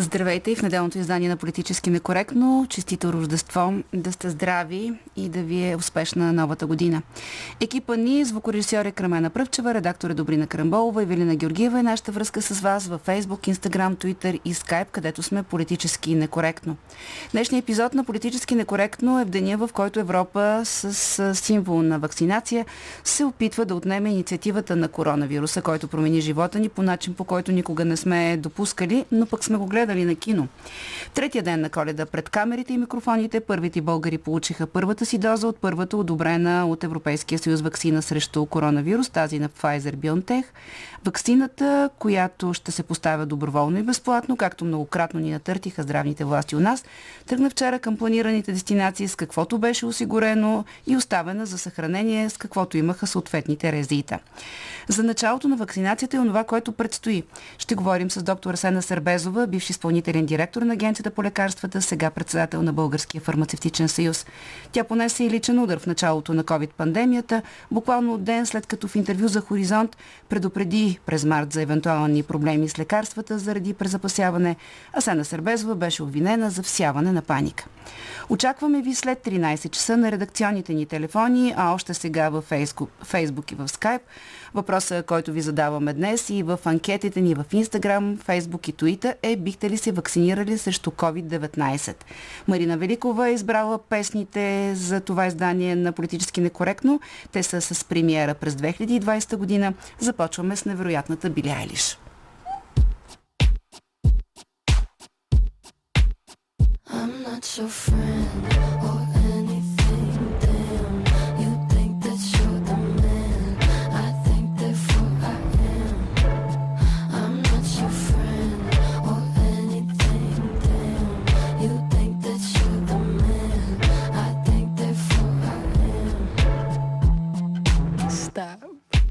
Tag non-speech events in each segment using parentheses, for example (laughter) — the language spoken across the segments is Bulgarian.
Здравейте и в неделното издание на Политически некоректно. Честито Рождество, да сте здрави и да ви е успешна новата година. Екипа ни, звукорежисьор е Крамена Пръвчева, редактор е Добрина Крамболова и Велина Георгиева и нашата връзка с вас във Facebook, Instagram, Twitter и Skype, където сме политически некоректно. Днешният епизод на Политически некоректно е в деня, в който Европа с символ на вакцинация се опитва да отнеме инициативата на коронавируса, който промени живота ни по начин, по който никога не сме допускали, но пък сме го гледали гледали на кино. Третия ден на коледа пред камерите и микрофоните първите българи получиха първата си доза от първата одобрена от Европейския съюз вакцина срещу коронавирус, тази на Pfizer BioNTech. Вакцината, която ще се поставя доброволно и безплатно, както многократно ни натъртиха здравните власти у нас, тръгна вчера към планираните дестинации с каквото беше осигурено и оставена за съхранение с каквото имаха съответните резита. За началото на вакцинацията е онова, което предстои. Ще говорим с доктор Асена Сърбезова, бивш изпълнителен директор на Агенцията по лекарствата, сега председател на Българския фармацевтичен съюз. Тя понесе и личен удар в началото на COVID-пандемията, буквално от ден след като в интервю за Хоризонт предупреди през март за евентуални проблеми с лекарствата заради презапасяване, а Сена Сърбезова беше обвинена за всяване на паника. Очакваме ви след 13 часа на редакционните ни телефони, а още сега във Фейсбук и в Скайп. Въпросът, който ви задаваме днес и в анкетите ни в Инстаграм, Фейсбук и Туита е бихте ли се вакцинирали срещу COVID-19? Марина Великова е избрала песните за това издание на Политически некоректно. Те са с премиера през 2020 година. Започваме с невероятната Били Айлиш. I'm not your friend.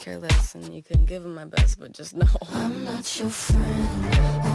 care less and you can give them my best, but just know I'm not your friend.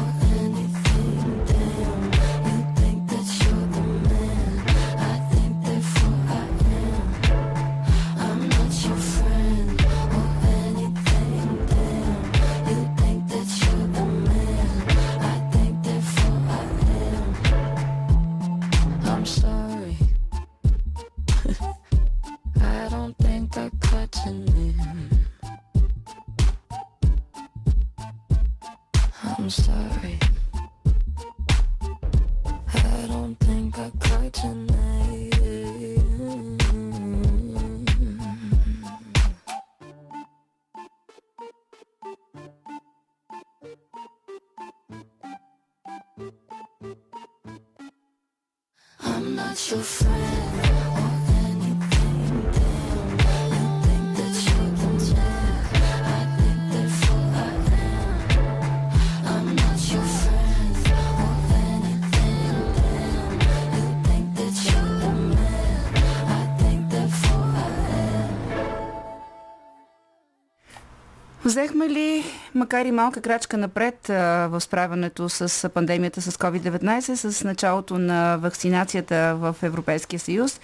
Макар и малка крачка напред в справянето с пандемията с COVID-19, с началото на вакцинацията в Европейския съюз?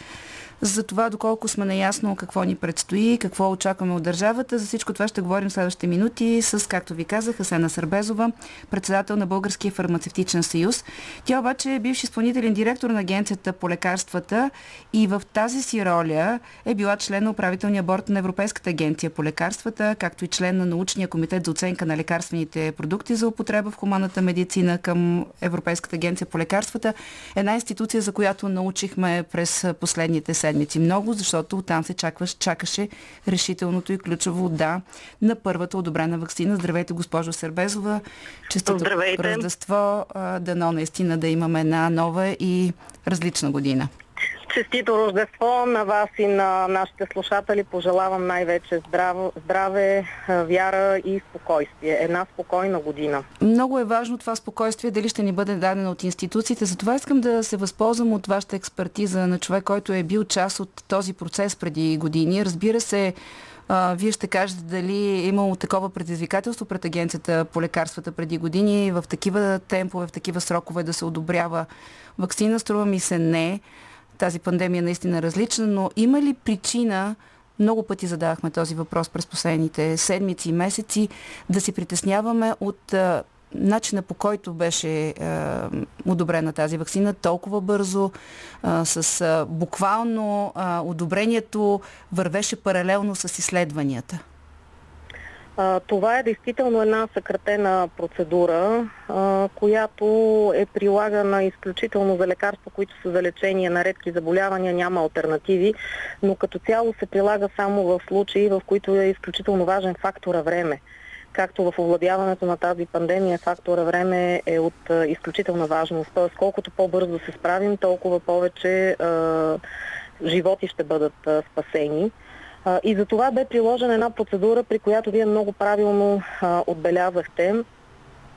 За това доколко сме наясно какво ни предстои, какво очакваме от държавата. За всичко това ще говорим следващите минути с, както ви казах, Асена Сърбезова, председател на Българския фармацевтичен съюз. Тя обаче е бивш изпълнителен директор на Агенцията по лекарствата и в тази си роля е била член на управителния борт на Европейската агенция по лекарствата, както и член на научния комитет за оценка на лекарствените продукти за употреба в хуманната медицина към Европейската агенция по лекарствата. Една институция, за която научихме през последните седмици много, защото там се чакваш, чакаше решителното и ключово да на първата одобрена вакцина. Здравейте, госпожо Сербезова. Честито Рождество. Дано наистина да имаме една нова и различна година. Честито Рождество на вас и на нашите слушатели. Пожелавам най-вече здраво, здраве, вяра и спокойствие. Една спокойна година. Много е важно това спокойствие, дали ще ни бъде дадено от институциите. Затова искам да се възползвам от вашата експертиза на човек, който е бил част от този процес преди години. Разбира се, вие ще кажете дали е имало такова предизвикателство пред агенцията по лекарствата преди години в такива темпове, в такива срокове да се одобрява вакцина. Струва ми се не тази пандемия е наистина различна, но има ли причина, много пъти задавахме този въпрос през последните седмици и месеци, да се притесняваме от начина по който беше а, одобрена тази вакцина толкова бързо, а, с а, буквално а, одобрението вървеше паралелно с изследванията? Това е действително една съкратена процедура, която е прилагана изключително за лекарства, които са за лечение на редки заболявания, няма альтернативи, но като цяло се прилага само в случаи, в които е изключително важен фактора време както в овладяването на тази пандемия, фактора време е от изключителна важност. Тоест, колкото по-бързо се справим, толкова повече е, животи ще бъдат е, спасени. И за това бе приложена една процедура, при която вие много правилно отбелязахте.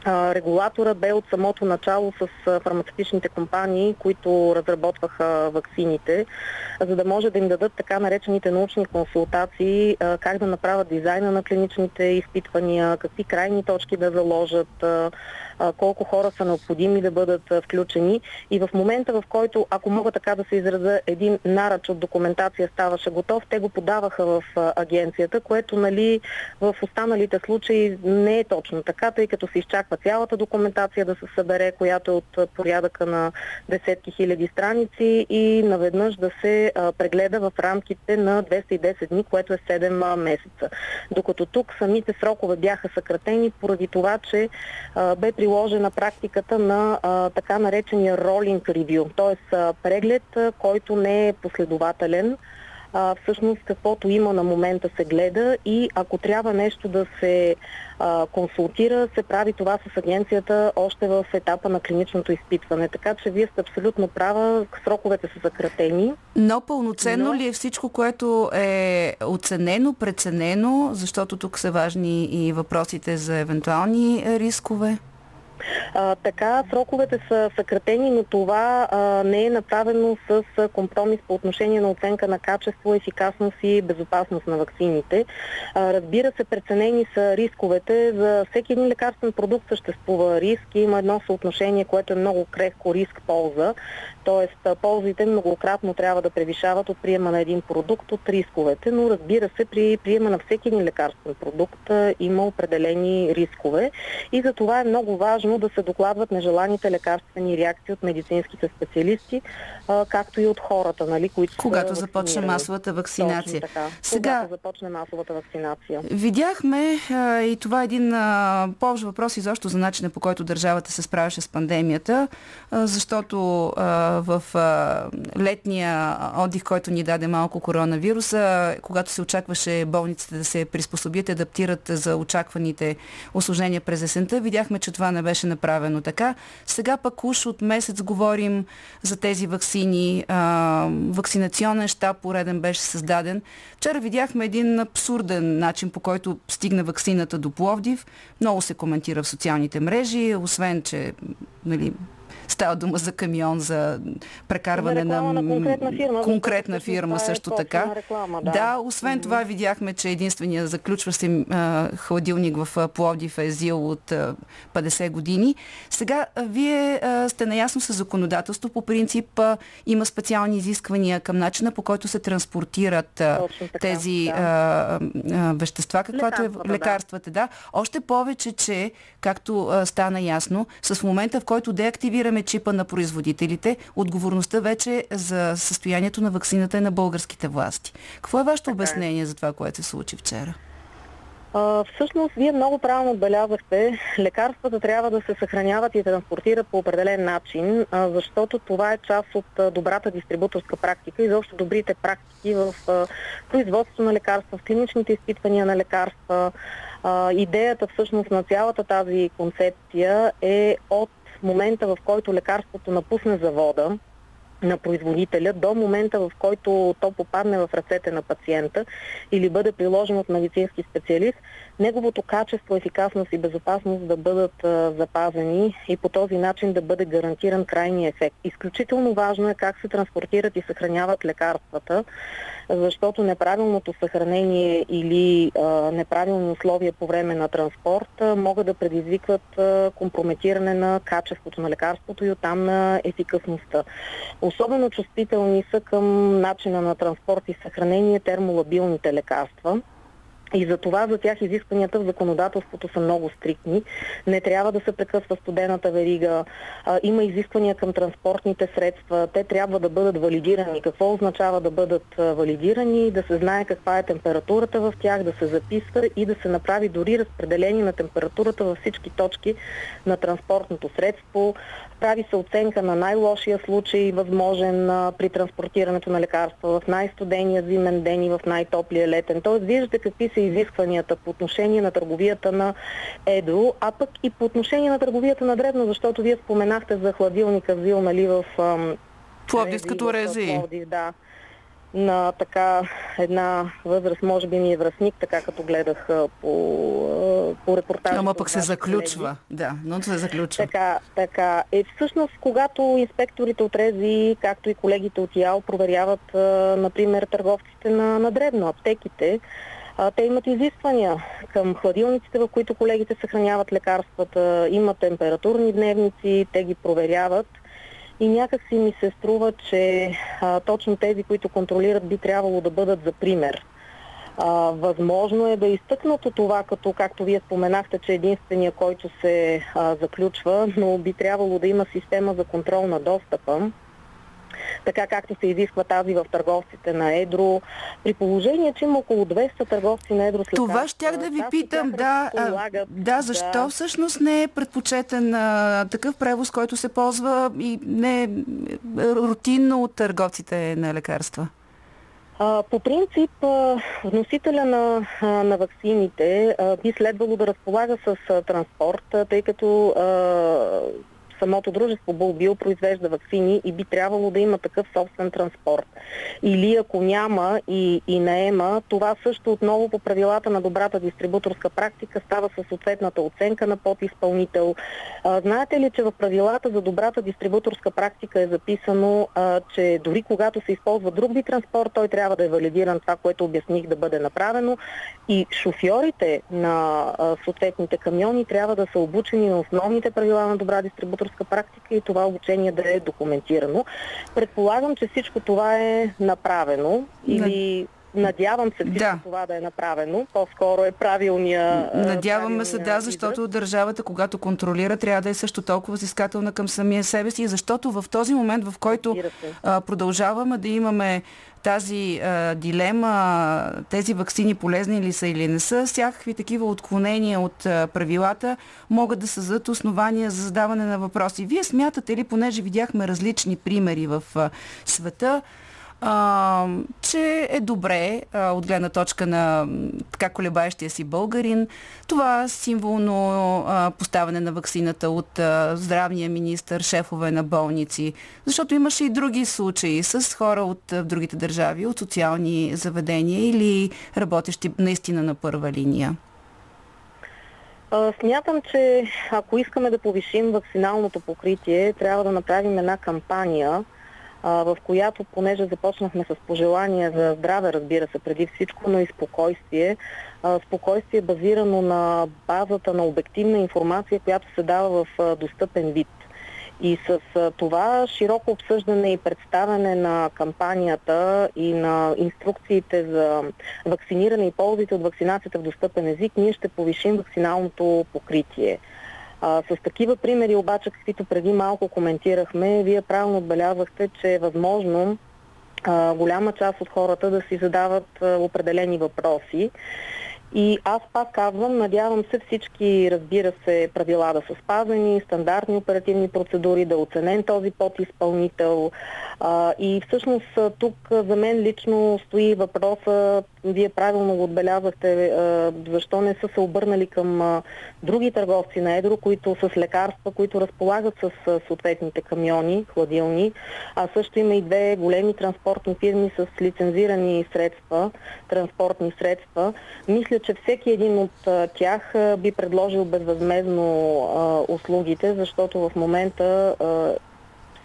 Регулатора бе от самото начало с фармацевтичните компании, които разработваха ваксините, за да може да им дадат така наречените научни консултации, как да направят дизайна на клиничните изпитвания, какви крайни точки да заложат, колко хора са необходими да бъдат включени. И в момента, в който, ако мога така да се изразя, един наръч от документация ставаше готов, те го подаваха в агенцията, което нали, в останалите случаи не е точно така, тъй като се изчаква цялата документация да се събере, която е от порядъка на десетки хиляди страници и наведнъж да се прегледа в рамките на 210 дни, което е 7 месеца. Докато тук самите срокове бяха съкратени поради това, че бе приложена практиката на а, така наречения rolling review, т.е. преглед, който не е последователен, а, всъщност каквото има на момента се гледа и ако трябва нещо да се а, консултира, се прави това с агенцията още в етапа на клиничното изпитване. Така че вие сте абсолютно права, сроковете са съкратени. Но пълноценно но... ли е всичко, което е оценено, преценено, защото тук са важни и въпросите за евентуални рискове? А, така, сроковете са съкратени, но това а, не е направено с компромис по отношение на оценка на качество, ефикасност и безопасност на вакцините. А, разбира се, преценени са рисковете. За всеки един лекарствен продукт съществува риск и има едно съотношение, което е много крехко риск-полза. Тоест, ползите многократно трябва да превишават от приема на един продукт от рисковете, но разбира се, при приема на всеки един лекарствен продукт има определени рискове и за това е много важно да се докладват нежеланите лекарствени реакции от медицинските специалисти, както и от хората, нали, които Когато започне масовата вакцинация. така. Сега, Когато започне масовата вакцинация. Видяхме и това е един по-общ въпрос изобщо за начина по който държавата се справяше с пандемията, защото в летния отдих, който ни даде малко коронавируса, когато се очакваше болниците да се приспособят адаптират за очакваните осложнения през есента, видяхме, че това не беше направено така. Сега пък уж от месец говорим за тези вакцини. вакцинационен щаб пореден беше създаден. Вчера видяхме един абсурден начин, по който стигна вакцината до Пловдив. Много се коментира в социалните мрежи, освен, че нали, става дума за камион, за прекарване реклама на конкретна фирма, конкретна фирма е също точна така. реклама, да. да, освен това видяхме, че единствения заключващ се хладилник в Пловдив е ЗИЛ от а, 50 години. Сега вие сте наясно с законодателство. По принцип има специални изисквания към начина по който се транспортират така, тези да. вещества, каквато е Лекарствата, да. лекарствата. Да. Още повече, че, както стана ясно, с момента в който деактивираме чипа на производителите, отговорността вече за състоянието на вакцината е на българските власти. Какво е вашето е. обяснение за това, което се случи вчера? А, всъщност, вие много правилно отбелязахте, лекарствата трябва да се съхраняват и транспортират по определен начин, а, защото това е част от а, добрата дистрибуторска практика и заобщо добрите практики в производството на лекарства, в клиничните изпитвания на лекарства. Идеята всъщност на цялата тази концепция е от момента, в който лекарството напусне завода, на производителя до момента, в който то попадне в ръцете на пациента или бъде приложено от медицински специалист, неговото качество, ефикасност и безопасност да бъдат а, запазени и по този начин да бъде гарантиран крайния ефект. Изключително важно е как се транспортират и съхраняват лекарствата, защото неправилното съхранение или неправилни условия по време на транспорт могат да предизвикват компрометиране на качеството на лекарството и оттам на ефикасността. Особено чувствителни са към начина на транспорт и съхранение термолабилните лекарства. И за това за тях изискванията в законодателството са много стриктни. Не трябва да се прекъсва студената верига. Има изисквания към транспортните средства. Те трябва да бъдат валидирани. Какво означава да бъдат валидирани? Да се знае каква е температурата в тях, да се записва и да се направи дори разпределение на температурата във всички точки на транспортното средство. Прави се оценка на най-лошия случай, възможен при транспортирането на лекарства в най-студения зимен ден и в най-топлия летен. Тоест, виждате какви са изискванията по отношение на търговията на едро, а пък и по отношение на търговията на дребно, защото вие споменахте за хладилника ЗИЛ, нали, в ам, Пловдивското в рези. Пловдив, да. На така една възраст, може би ми е връзник, така като гледах по, по репортажа. Ама пък се заключва. Да, но се заключва. Така, така. Е, всъщност, когато инспекторите от РЕЗИ, както и колегите от ЯО, проверяват, например, търговците на, на дребно, аптеките, а, те имат изисквания към хладилниците, в които колегите съхраняват лекарствата, имат температурни дневници, те ги проверяват. И някак си ми се струва, че а, точно тези, които контролират, би трябвало да бъдат за пример. А, възможно е да е изтъкнато това, като както вие споменахте, че единствения, който се а, заключва, но би трябвало да има система за контрол на достъпа, така както се изисква тази в търговците на Едро. При положение, че има около 200 търговци на Едро с Това щях да ви от питам, да, разполагат, да, защо да. всъщност не е предпочетен а, такъв превоз, който се ползва и не е рутинно от търговците на лекарства? По принцип, вносителя на, на ваксините а, би следвало да разполага с транспорт, тъй като самото дружество Булбил произвежда вакцини и би трябвало да има такъв собствен транспорт. Или ако няма и, и наема, това също отново по правилата на добрата дистрибуторска практика става със съответната оценка на подизпълнител. А, знаете ли, че в правилата за добрата дистрибуторска практика е записано, а, че дори когато се използва друг вид транспорт, той трябва да е валидиран това, което обясних да бъде направено и шофьорите на а, съответните камиони трябва да са обучени на основните правила на добра дистрибуторска практика и това обучение да е документирано. Предполагам, че всичко това е направено или надявам се всичко Да. това да е направено. По-скоро е правилния а, Надяваме се, да, защото държавата, когато контролира, трябва да е също толкова взискателна към самия себе си, защото в този момент, в който а, продължаваме да имаме тази а, дилема, тези вакцини полезни ли са или не са, всякакви такива отклонения от а, правилата могат да създадат основания за задаване на въпроси. Вие смятате ли, понеже видяхме различни примери в а, света, а, че е добре а, от гледна точка на така колебаещия си българин. Това символно а, поставяне на вакцината от а, здравния министр, шефове на болници. Защото имаше и други случаи с хора от а, другите държави, от социални заведения или работещи наистина на първа линия. Смятам, че ако искаме да повишим вакциналното покритие, трябва да направим една кампания, в която, понеже започнахме с пожелания за здраве, разбира се, преди всичко, но и спокойствие, спокойствие базирано на базата на обективна информация, която се дава в достъпен вид. И с това широко обсъждане и представяне на кампанията и на инструкциите за вакциниране и ползите от вакцинацията в достъпен език, ние ще повишим вакциналното покритие. А, с такива примери обаче, каквито преди малко коментирахме, вие правилно отбелязахте, че е възможно а, голяма част от хората да си задават а, определени въпроси. И аз пак казвам, надявам се всички, разбира се, правила да са спазени, стандартни оперативни процедури, да е оценен този подизпълнител. И всъщност тук за мен лично стои въпроса, вие правилно го отбелязахте, а, защо не са се обърнали към а, други търговци на Едро, които с лекарства, които разполагат с а, съответните камиони, хладилни. А също има и две големи транспортни фирми с лицензирани средства, транспортни средства. Мисля, че всеки един от тях би предложил безвъзмезно услугите, защото в момента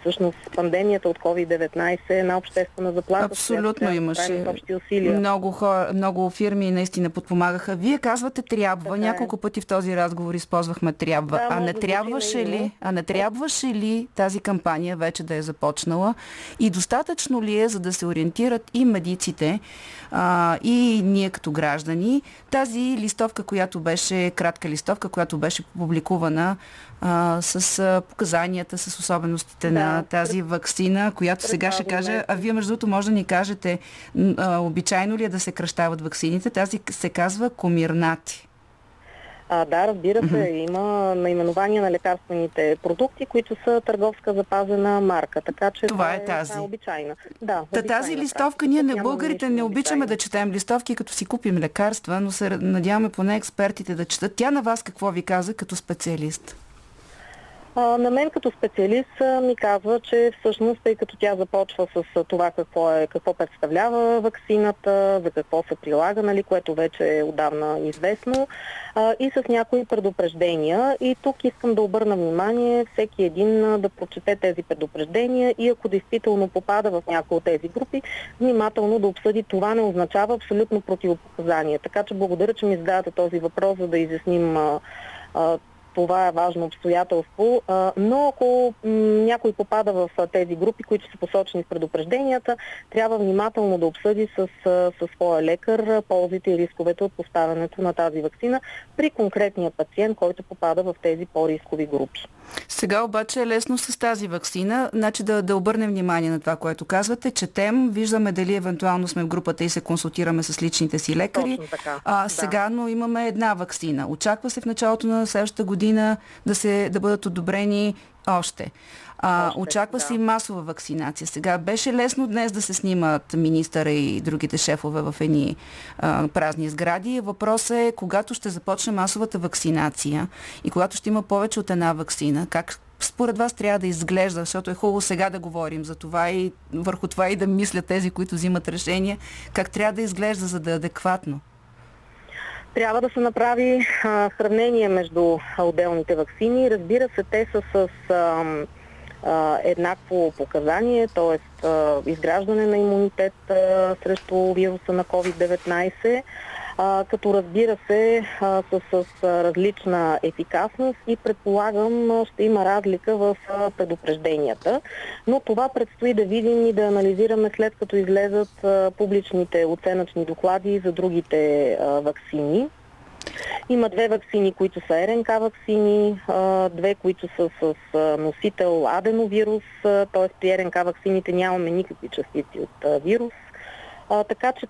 всъщност пандемията от COVID-19 е една обществена заплаха. Абсолютно имаше. Много, хора, много фирми наистина подпомагаха. Вие казвате трябва. Така е. Няколко пъти в този разговор използвахме трябва. Да, а не да трябваше ли, а не трябваше ли тази кампания вече да е започнала и достатъчно ли е, за да се ориентират и медиците, а, и ние като граждани, тази листовка, която беше, кратка листовка, която беше публикувана а, с а, показанията, с особеностите Да. на тази вакцина, която сега ще кажа, а вие между другото може да ни кажете, а, обичайно ли е да се кръщават ваксините? Тази се казва комирнати. А, да, разбира се, има наименования на лекарствените продукти, които са търговска запазена марка. Така че Това е тази. Това е обичайна. Да, Та тази обичайна листовка, практика. ние не българите не обичаме да четем листовки, като си купим лекарства, но се надяваме поне експертите да четат. Тя на вас какво ви каза като специалист? На мен като специалист ми казва, че всъщност, тъй като тя започва с това какво, е, какво представлява вакцината, за какво се прилага, нали, което вече е отдавна известно, и с някои предупреждения. И тук искам да обърна внимание всеки един да прочете тези предупреждения и ако действително попада в някои от тези групи, внимателно да обсъди. Това не означава абсолютно противопоказание. Така че благодаря, че ми задавате този въпрос, за да изясним това е важно обстоятелство, но ако някой попада в тези групи, които са посочени в предупрежденията, трябва внимателно да обсъди с, със своя лекар ползите и рисковете от поставянето на тази вакцина при конкретния пациент, който попада в тези по-рискови групи. Сега обаче е лесно с тази вакцина, значи да, да обърнем внимание на това, което казвате. Четем, виждаме дали евентуално сме в групата и се консултираме с личните си лекари. Точно така, А, да. сега, но имаме една вакцина. Очаква се в началото на следващата година да, се, да бъдат одобрени още. А, очаква да. се и масова вакцинация. Сега беше лесно днес да се снимат министъра и другите шефове в едни а, празни сгради. Въпросът е, когато ще започне масовата вакцинация и когато ще има повече от една вакцина, как според вас трябва да изглежда, защото е хубаво сега да говорим за това и върху това и да мислят тези, които взимат решения, как трябва да изглежда, за да е адекватно. Трябва да се направи а, сравнение между отделните вакцини. Разбира се, те са с а, еднакво показание, т.е. изграждане на имунитет срещу вируса на COVID-19, а, като разбира се с, с различна ефикасност и предполагам ще има разлика в предупрежденията. Но това предстои да видим и да анализираме след като излезат публичните оценъчни доклади за другите вакцини. Има две вакцини, които са РНК вакцини, две, които са с носител аденовирус, т.е. при РНК вакцините нямаме никакви частици от вирус. Така че,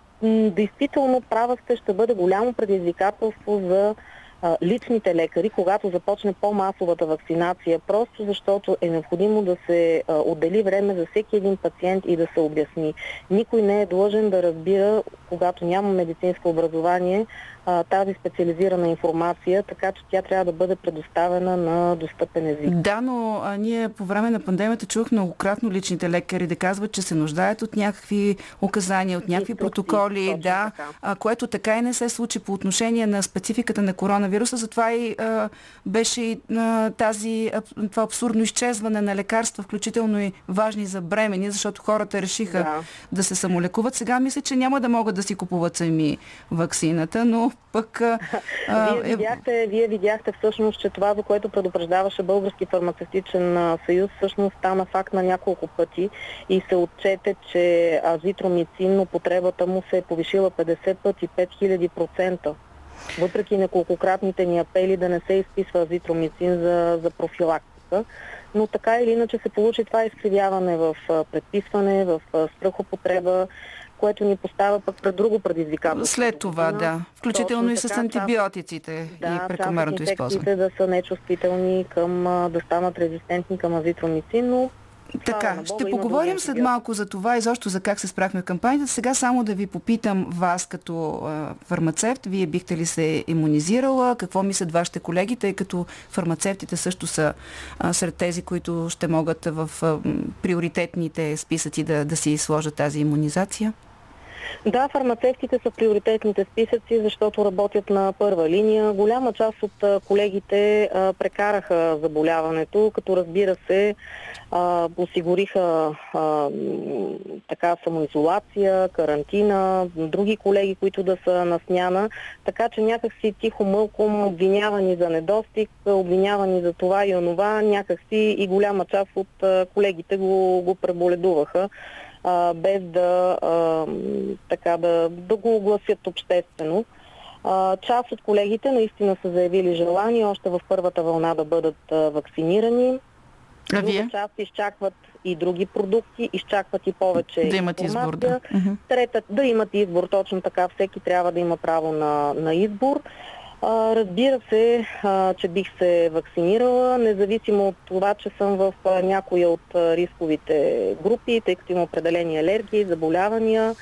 действително, права сте, ще бъде голямо предизвикателство за личните лекари, когато започне по-масовата вакцинация, просто защото е необходимо да се отдели време за всеки един пациент и да се обясни. Никой не е длъжен да разбира, когато няма медицинско образование, а, тази специализирана информация, така че тя трябва да бъде предоставена на достъпен език. Да, но а, ние по време на пандемията чух многократно личните лекари да казват, че се нуждаят от някакви указания, от някакви протоколи, да, така. а, което така и не се случи по отношение на спецификата на коронавируса. Затова и а, беше и а, тази, а, това абсурдно изчезване на лекарства, включително и важни за бремени, защото хората решиха да, Да. се самолекуват. Сега мисля, че няма да могат да си купуват сами вакцината, но пък... А, (laughs) Вие видяхте, вие видяхте всъщност, че това, за което предупреждаваше Български фармацевтичен съюз, всъщност стана факт на няколко пъти и се отчете, че азитромицин употребата му се е повишила 50 пъти, 5000%. Въпреки неколкократните ни апели да не се изписва азитромицин за, за профилактика. Но така или иначе се получи това изкривяване в предписване, в а, страхопотреба, което ни поставя пък пред друго предизвикателство. След това, да. Включително Точно и с антибиотиците да, и прекомерното използване. инфекциите да са нечувствителни към да станат резистентни към азитромицин, но Така, на Бога, ще поговорим след малко за това и защо за как се справихме в кампанията. Сега само да ви попитам вас като а, фармацевт, вие бихте ли се иммунизирала? Какво мислят вашите колеги, тъй като фармацевтите също са а, сред тези, които ще могат в а, приоритетните списъци да, да си сложат тази иммунизация? Да, фармацевтите са в приоритетните списъци, защото работят на първа линия. Голяма част от колегите а, прекараха заболяването, като разбира се а, осигуриха а, така самоизолация, карантина, други колеги, които да са на смяна, така че някакси тихо мълком обвинявани за недостиг, обвинявани за това и онова, някакси и голяма част от колегите го, го преболедуваха а, без да, а, така, да, да го огласят обществено. А, част от колегите наистина са заявили желание още в първата вълна да бъдат а, вакцинирани. А Друга вие? част изчакват и други продукти, изчакват и повече Да имат избор, да. Трета, да имат избор, точно така. Всеки трябва да има право на, на избор. А, разбира се, а, че бих се вакцинирала, независимо от това, че съм в а, някоя от рисковите групи, тъй като има определени алергии, заболявания,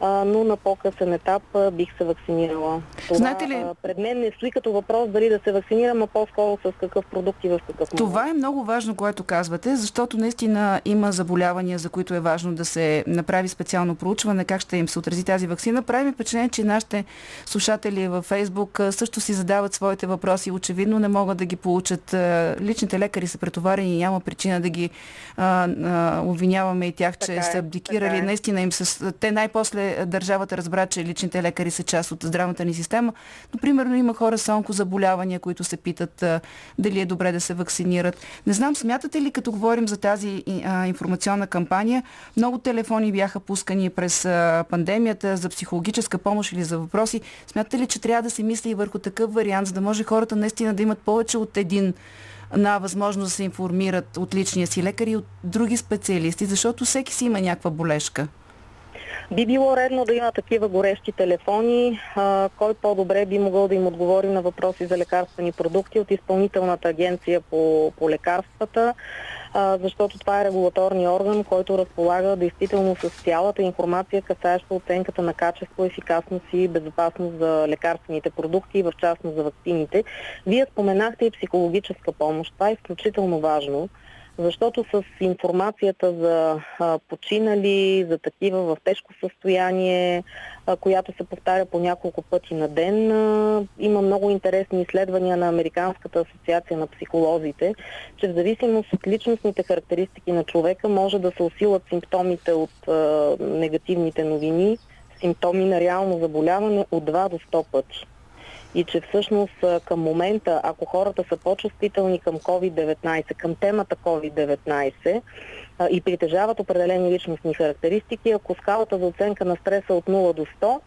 но на по-късен етап бих се вакцинирала. Това Знаете ли- пред мен не стои като въпрос дали да се вакцинирам, а по-скоро с какъв продукт и в какъв момент. Това е много важно, което казвате, защото наистина има заболявания, за които е важно да се направи специално проучване, как ще им се отрази тази вакцина. Прави ми впечатление, че нашите слушатели във Фейсбук също си задават своите въпроси. Очевидно не могат да ги получат. Личните лекари са претоварени и няма причина да ги а, а, обвиняваме и тях, че Така е, са абдикирали. така е. Наистина им с... Те най-после държавата разбра, че личните лекари са част от здравната ни система. Но, примерно, има хора с онкозаболявания, които се питат дали е добре да се вакцинират. Не знам, смятате ли, като говорим за тази информационна кампания, много телефони бяха пускани през пандемията за психологическа помощ или за въпроси. Смятате ли, че трябва да се мисли и върху такъв вариант, за да може хората наистина да имат повече от един на възможност да се информират от личния си лекар и от други специалисти, защото всеки си има някаква болешка. Би било редно да има такива горещи телефони. А, кой по-добре би могъл да им отговори на въпроси за лекарствени продукти от изпълнителната агенция по, по лекарствата, а, защото това е регулаторния орган, който разполага действително с цялата информация, касаеща оценката на качество, ефикасност и безопасност за лекарствените продукти в частност за вакцините. Вие споменахте и психологическа помощ. Това е изключително важно защото с информацията за починали, за такива в тежко състояние, която се повтаря по няколко пъти на ден, има много интересни изследвания на Американската асоциация на психолозите, че в зависимост от личностните характеристики на човека може да се усилат симптомите от негативните новини, симптоми на реално заболяване от 2 до 100 пъти и че всъщност към момента, ако хората са по-чувствителни към COVID-19, към темата COVID-19 а, и притежават определени личностни характеристики, ако скалата за оценка на стреса е от 0 до 100,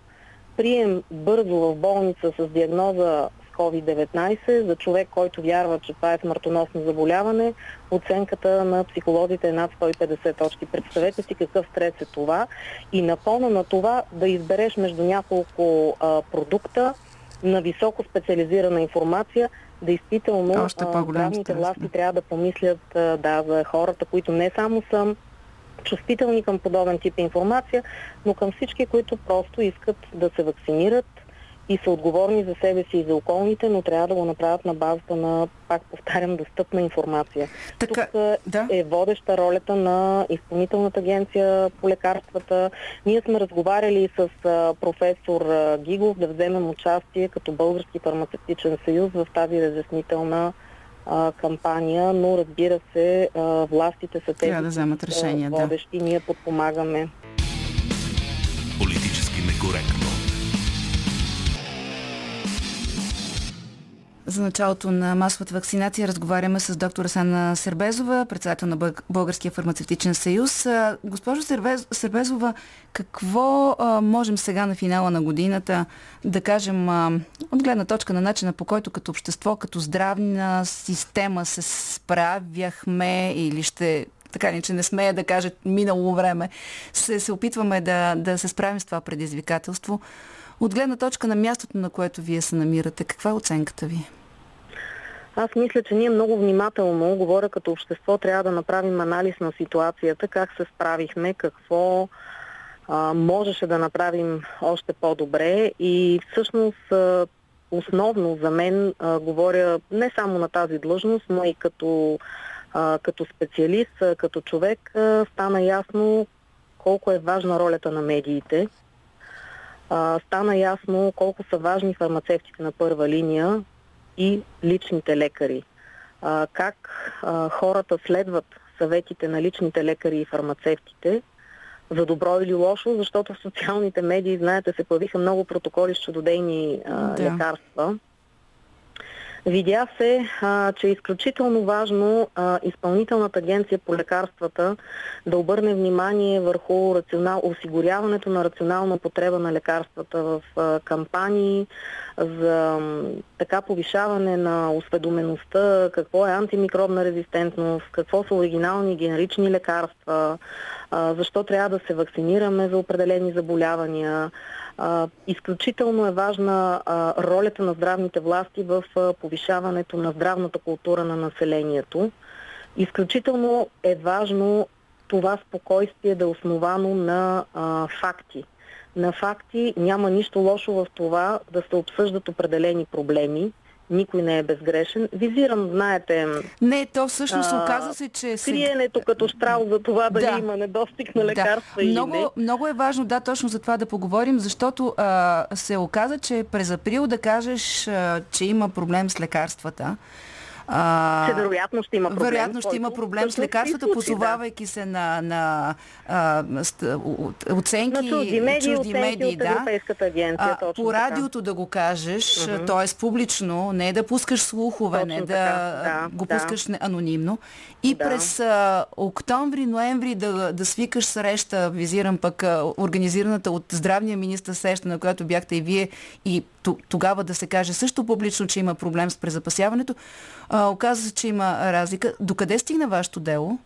прием бързо в болница с диагноза с COVID-19 за човек, който вярва, че това е смъртоносно заболяване, оценката на психолозите е над 150 точки. Представете си какъв стрес е това и на фона на това да избереш между няколко а, продукта, на високо специализирана информация, действително Още здравните власти трябва да помислят да, за хората, които не само са чувствителни към подобен тип информация, но към всички, които просто искат да се вакцинират и са отговорни за себе си и за околните, но трябва да го направят на базата на, пак повтарям, достъпна информация. Така, Тук е, да. е водеща ролята на изпълнителната агенция по лекарствата. Ние сме разговаряли с професор Гигов да вземем участие като Български фармацевтичен съюз в тази разяснителна кампания, но разбира се, властите са тези, да вземат са решения, да. водещи. Ние подпомагаме. Политически некоректно. За началото на масовата вакцинация разговаряме с доктор Асана Сербезова, председател на Българския фармацевтичен съюз. Госпожо Сербез, Сербезова, какво можем сега на финала на годината да кажем от гледна точка на начина по който като общество, като здравна система се справяхме или ще така ли, че не смея да кажа минало време, се, се опитваме да, да се справим с това предизвикателство. От гледна точка на мястото, на което вие се намирате, каква е оценката ви? Аз мисля, че ние много внимателно, говоря като общество, трябва да направим анализ на ситуацията, как се справихме, какво а, можеше да направим още по-добре и всъщност а, основно за мен, а, говоря не само на тази длъжност, но и като, а, като специалист, а, като човек, а, стана ясно колко е важна ролята на медиите. Стана ясно колко са важни фармацевтите на първа линия и личните лекари. А, как а, хората следват съветите на личните лекари и фармацевтите, за добро или лошо, защото в социалните медии, знаете, се появиха много протоколи с чудодейни а, Да. лекарства. Видя се, а, че е изключително важно а, изпълнителната агенция по лекарствата да обърне внимание върху рационал, осигуряването на рационална потреба на лекарствата в а, кампании за така повишаване на осведомеността, какво е антимикробна резистентност, какво са оригинални генерични лекарства, защо трябва да се вакцинираме за определени заболявания. Изключително е важна ролята на здравните власти в повишаването на здравната култура на населението. Изключително е важно това спокойствие да е основано на факти. На факти няма нищо лошо в това да се обсъждат определени проблеми. Никой не е безгрешен. Визирам, знаете, Не, то всъщност А, оказа се, че... криенето като штрал за това дали Да. има недостиг на лекарства или много, не. много е важно, да, точно за това да поговорим, защото а, се оказа, че през април да кажеш, а, че има проблем с лекарствата. А, Че вероятно ще има проблем. Вероятно ще има проблем с лекарствата, случи, да. позовавайки се на, на а, оценки, На чужди медии, чужди медии да. Европейската агенция, А, по така. радиото да го кажеш, т.е. публично, не да пускаш слухове, Точно не да, така, да, го да. пускаш не- анонимно. И Да. през а, октомври, ноември да, да свикаш среща, визирам пък а, организираната от здравния министр среща, на която бяхте и вие, и тогава да се каже също публично, че има проблем с презапасяването. А, оказа се, че има разлика. Докъде стигна вашето дело?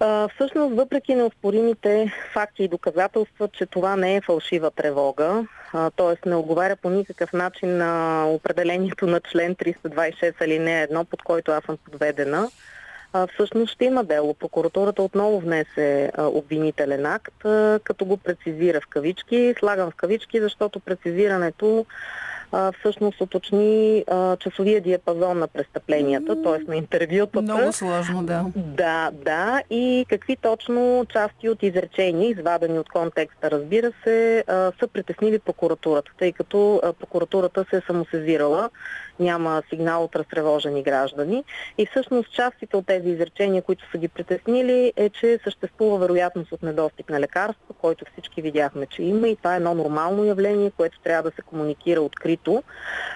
А, всъщност, въпреки неоспоримите факти и доказателства, че това не е фалшива тревога, т.е. не отговаря по никакъв начин на определението на член 326 алинея 1, под който аз съм подведена, а, всъщност ще има дело. Прокуратурата отново внесе а, обвинителен акт, а, като го прецизира в кавички. Слагам в кавички, защото прецизирането а, всъщност уточни а, часовия диапазон на престъпленията, т.е. на интервютата. Много сложно, да. Да, да. И какви точно части от изречения, извадени от контекста, разбира се, а, са притеснили прокуратурата, тъй като а, прокуратурата се е самосезирала, няма сигнал от разтревожени граждани. И всъщност частите от тези изречения, които са ги притеснили, е, че съществува вероятност от недостиг на лекарства, който всички видяхме, че има и това е едно нормално явление, което трябва да се комуникира открито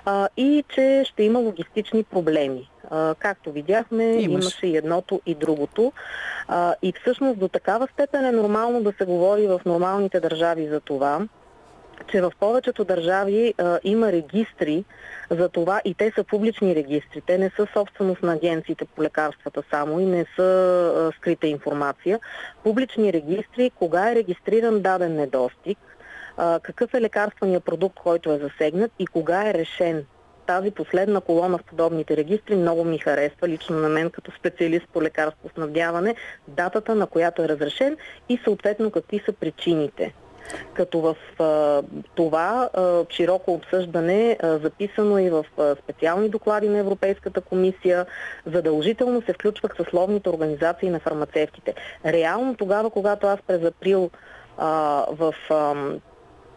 а, и че ще има логистични проблеми. А, както видяхме, Имаш. имаше и едното и другото. А, и всъщност до такава степен е нормално да се говори в нормалните държави за това, че в повечето държави а, има регистри за това и те са публични регистри. Те не са собственост на агенциите по лекарствата само и не са а, скрита информация. Публични регистри, кога е регистриран даден недостиг, какъв е лекарственият продукт, който е засегнат и кога е решен тази последна колона в подобните регистри много ми харесва, лично на мен като специалист по лекарство снабдяване, датата на която е разрешен и съответно какви са причините. Като в а, това а, широко обсъждане, а, записано и в а, специални доклади на Европейската комисия, задължително се включват съсловните организации на фармацевтите. Реално тогава, когато аз през април а, в а,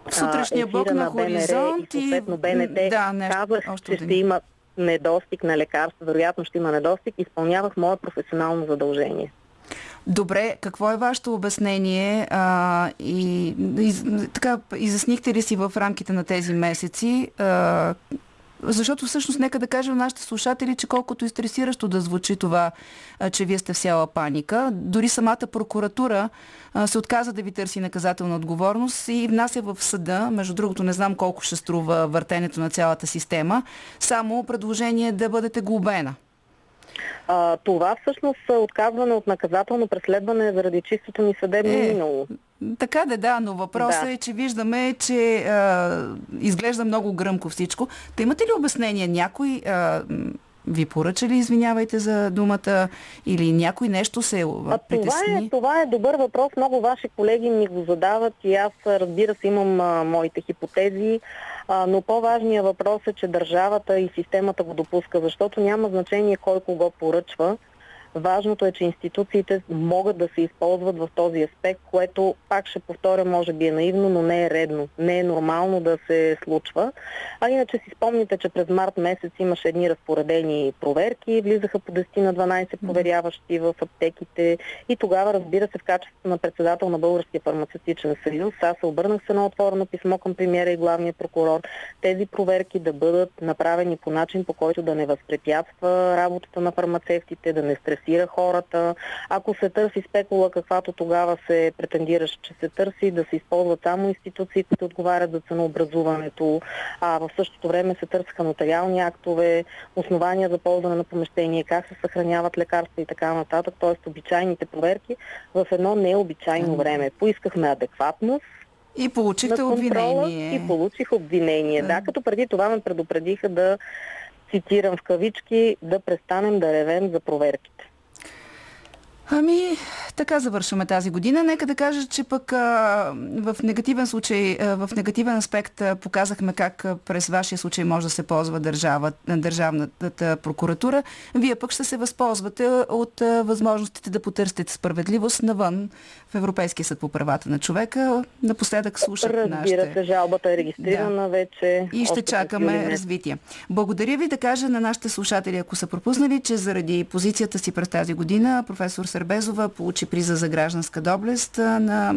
Сутрешния блок на Хоризонт и съответно БНТ да, нещо, казах, че ще има недостиг на лекарства, вероятно ще има недостиг, изпълнявах мое професионално задължение. Добре, какво е вашето обяснение? А, и, и така изяснихте ли си в рамките на тези месеци а, защото всъщност нека да кажем на нашите слушатели, че колкото и стресиращо да звучи това, че вие сте всяла паника, дори самата прокуратура се отказа да ви търси наказателна отговорност и внася в съда, между другото не знам колко ще струва въртенето на цялата система, само предложение да бъдете глобена. А, това всъщност е отказване от наказателно преследване заради чистото ни съдебно Е, минало. Така да, да, но въпросът Да. е, че виждаме, че а, изглежда много гръмко всичко. Та имате ли обяснение? Някой а, ви поръча ли, извинявайте за думата, или някой нещо се А това притесни? е, това е добър въпрос. Много ваши колеги ми го задават и аз, разбира се, имам а, моите хипотези, а, но по-важният въпрос е, че държавата и системата го допуска, защото няма значение кой кого поръчва. Важното е, че институциите могат да се използват в този аспект, което, пак ще повторя, може би е наивно, но не е редно. Не е нормално да се случва. А иначе си спомните, че през март месец имаше едни разпоредени проверки, влизаха по 10 на 12 проверяващи в аптеките и тогава, разбира се, в качеството на председател на Българския фармацевтичен съюз, аз се обърнах с едно отворено писмо към премиера и главния прокурор тези проверки да бъдат направени по начин, по който да не възпрепятства работата на фармацевтите, да не стресира хората. Ако се търси спекула, каквато тогава се претендираше, че се търси, да се използват само институции, които отговарят за ценообразуването, а в същото време се търсиха нотариални актове, основания за ползване на помещение, как се съхраняват лекарства и така нататък, т.е. обичайните проверки в едно необичайно време. Поискахме адекватност, И получихте обвинение. и получих обвинение. Да, като преди това ме предупредиха да цитирам в кавички, да престанем да ревем за проверките. Ами, така завършваме тази година. Нека да кажа, че пък а, в негативен случай, а, в негативен аспект а, показахме как а, през вашия случай може да се ползва държава, държавната прокуратура. Вие пък ще се възползвате от а, възможностите да потърсите справедливост навън в Европейския съд по правата на човека. Напоследък слушах Разбира нашите... се, жалбата е регистрирана вече. И ще чакаме развитие. Благодаря ви да кажа на нашите слушатели, ако са пропуснали, че заради позицията си през тази година професор Сърбезова получи приза за гражданска доблест на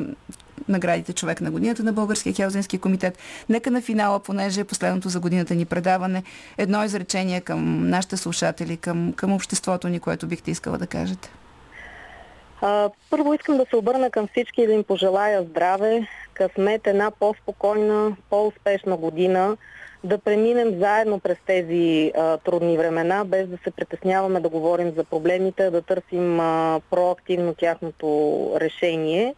наградите човек на годината на Българския хелзински комитет. Нека на финала, понеже е последното за годината ни предаване, едно изречение към нашите слушатели, към, към обществото ни, което бихте искала да кажете. А, първо искам да се обърна към всички и да им пожелая здраве, късмет, една по-спокойна, по-успешна година, да преминем заедно през тези а, трудни времена, без да се притесняваме да говорим за проблемите, да търсим а, проактивно тяхното решение.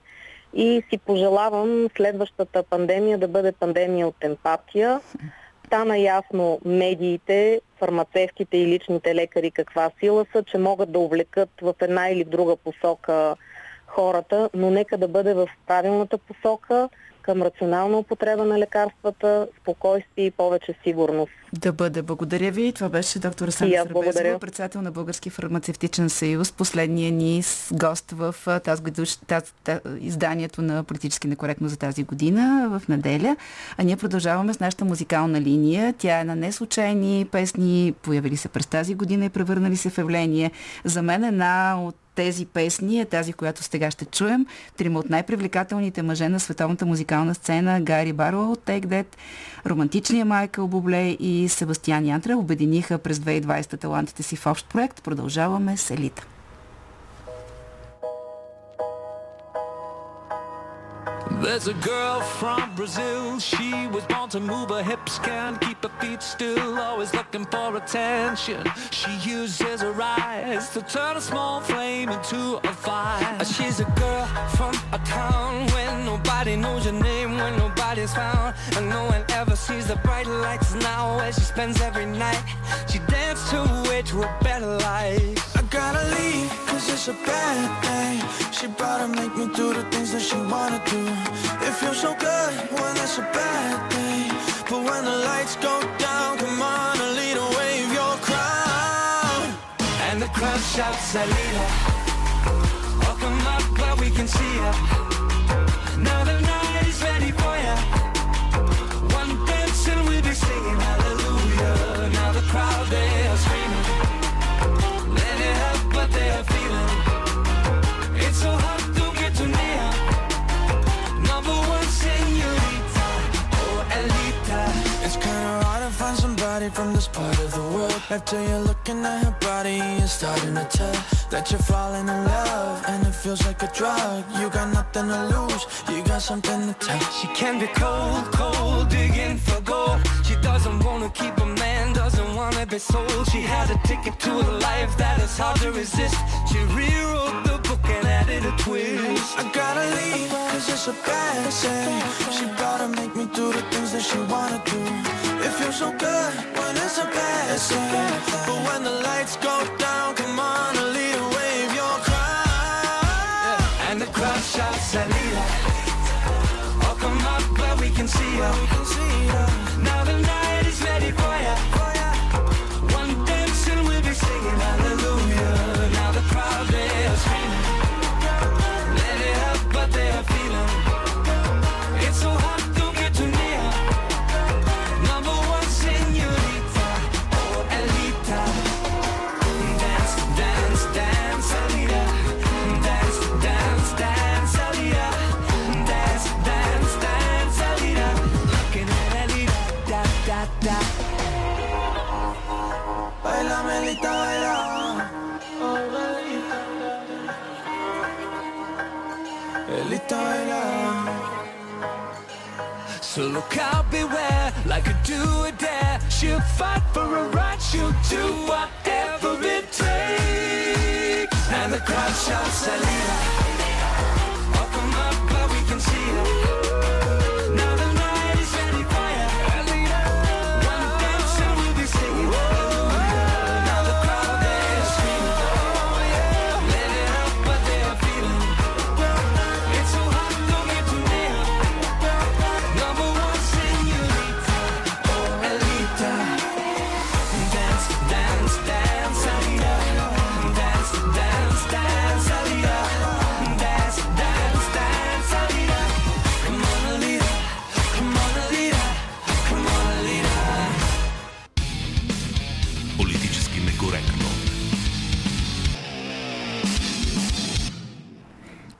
И си пожелавам следващата пандемия да бъде пандемия от емпатия. Стана ясно медиите, фармацевтите и личните лекари каква сила са, че могат да увлекат в една или друга посока хората, но нека да бъде в правилната посока към рационална употреба на лекарствата, спокойствие и повече сигурност. Да бъде. Благодаря ви. Това беше доктор Сандра Сърбезова, благодаря. председател на Български фармацевтичен съюз, последния ни гост в тази, тази, тази, изданието на Политически некоректно за тази година в неделя. А ние продължаваме с нашата музикална линия. Тя е на неслучайни песни, появили се през тази година и превърнали се в явление. За мен една от тези песни е тази, която сега ще чуем. Трима от най-привлекателните мъже на световната музикална сцена Гари Баро от Take That, романтичния Майкъл Бубле и Себастиан Янтра обединиха през 2020 талантите си в общ проект. Продължаваме с Елита. There's a girl from Brazil. She was born to move her hips, can't keep her feet still. Always looking for attention. She uses her eyes to turn a small flame into a fire. She's a girl from a town where nobody knows your name, where nobody's found, and no one ever sees the bright lights now. Where she spends every night, she danced her way to a better life. I gotta leave, it's a bad thing She bout to make me do the things that she wanna do. If feels so good when it's a bad thing. But when the lights go down, come on, a leader, wave your crown. And the crowd shouts, Alita. Oh, come up where we can see ya. Now the night is ready for somebody from this part of the world. After you're looking at her body, you're starting to tell that you're falling in love, and it feels like a drug. You got nothing to lose, you got something to tell. She can be cold, cold, digging for gold. She doesn't wanna keep a man, doesn't wanna be sold. She has a ticket to a life that is hard to resist. She rewrote the book and added a twist. I gotta leave, cause it's a bad day. She gotta make me do the things that she wanna do. It feels so good when it's a bad day. But when the lights go down, come on, Alita, wave your crown. And the crowd shouts, Alita. Oh, come up where we can see her. So look out, beware, like a do or dare. She'll fight for a right, she'll do whatever it takes. And the crowd shouts, Alita.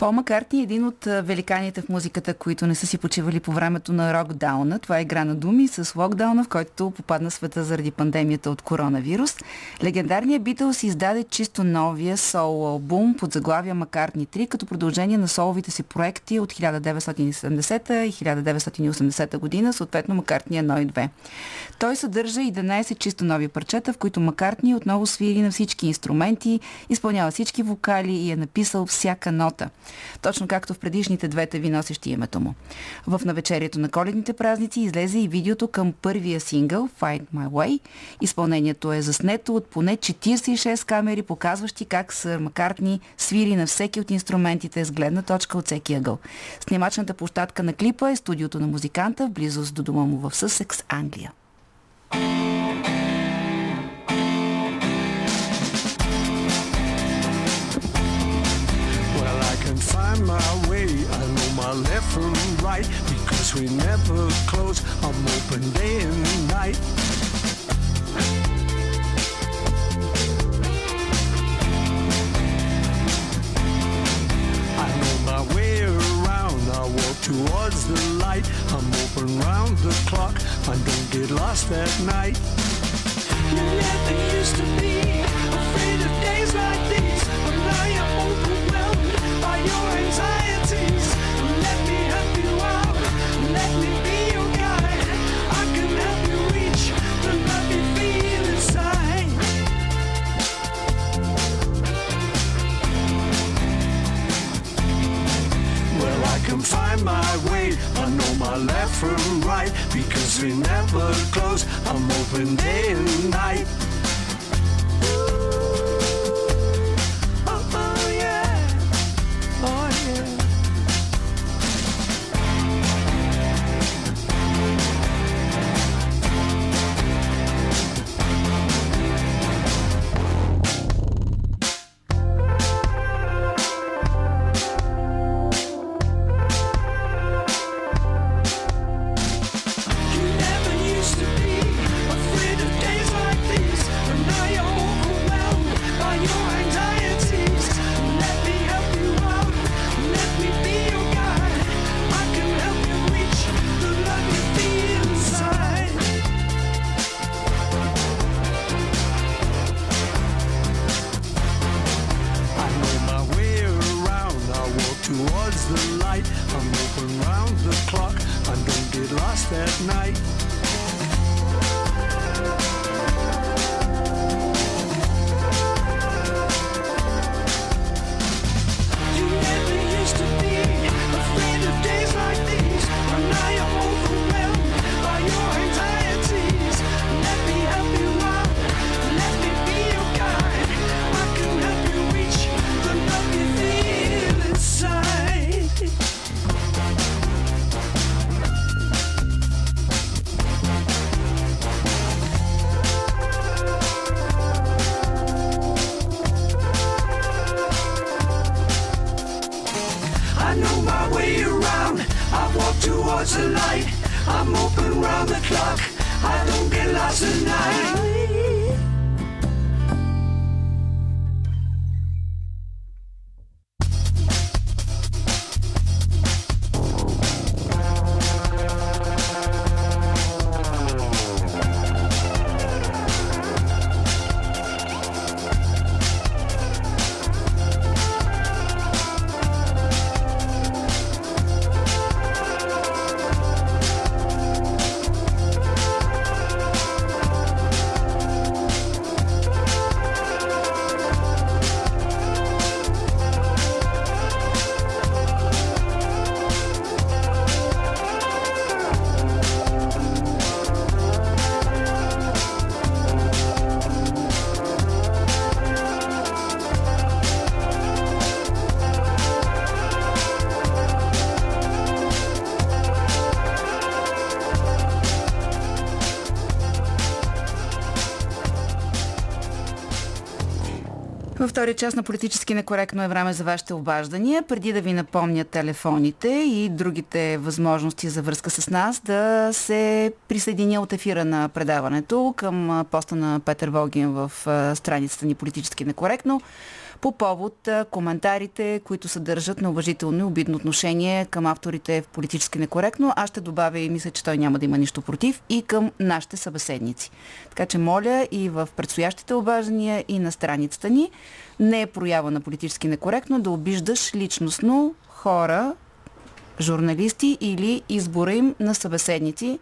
Пол Маккартни е един от великаните в музиката, които не са си почивали по времето на рокдауна. Това е игра на думи с локдауна, в който попадна света заради пандемията от коронавирус. Легендарният Битълс издаде чисто новия соло албум под заглавия Маккартни 3, като продължение на соловите си проекти от 1970 и 1980 година, съответно Маккартни 1 и 2. Той съдържа 11 чисто нови парчета, в които Маккартни отново свири на всички инструменти, изпълнява всички вокали и е написал всяка нота. Точно както в предишните двете ви носещи името му. В навечерието на коледните празници излезе и видеото към първия сингъл Find My Way. Изпълнението е заснето от поне 46 камери, показващи как Сър Маккартни свири на всеки от инструментите с гледна точка от всеки ъгъл. Снимачната площадка на клипа е студиото на музиканта в близост до дома му в Съсекс, Англия. Well, find my way. I know my left from right because we never close. I'm open day and night. I know my way around. I walk towards the light. I'm open round the clock. I don't get lost at night. You never used to be afraid of days like these, never close. I'm open day and night. Oh, Във втория част на политически некоректно е време за вашите обаждания. Преди да ви напомня телефоните и другите възможности за връзка с нас, да се присъединя от ефира на предаването към поста на Петър Волгин в страницата ни политически некоректно по повод коментарите, които съдържат неуважително и обидно отношение към авторите в политически некоректно. Аз ще добавя и мисля, че той няма да има нищо против и към нашите събеседници. Така че моля и в предстоящите обаждания и на страницата ни не е проява на политически некоректно да обиждаш личностно хора, журналисти или избора им на събеседници.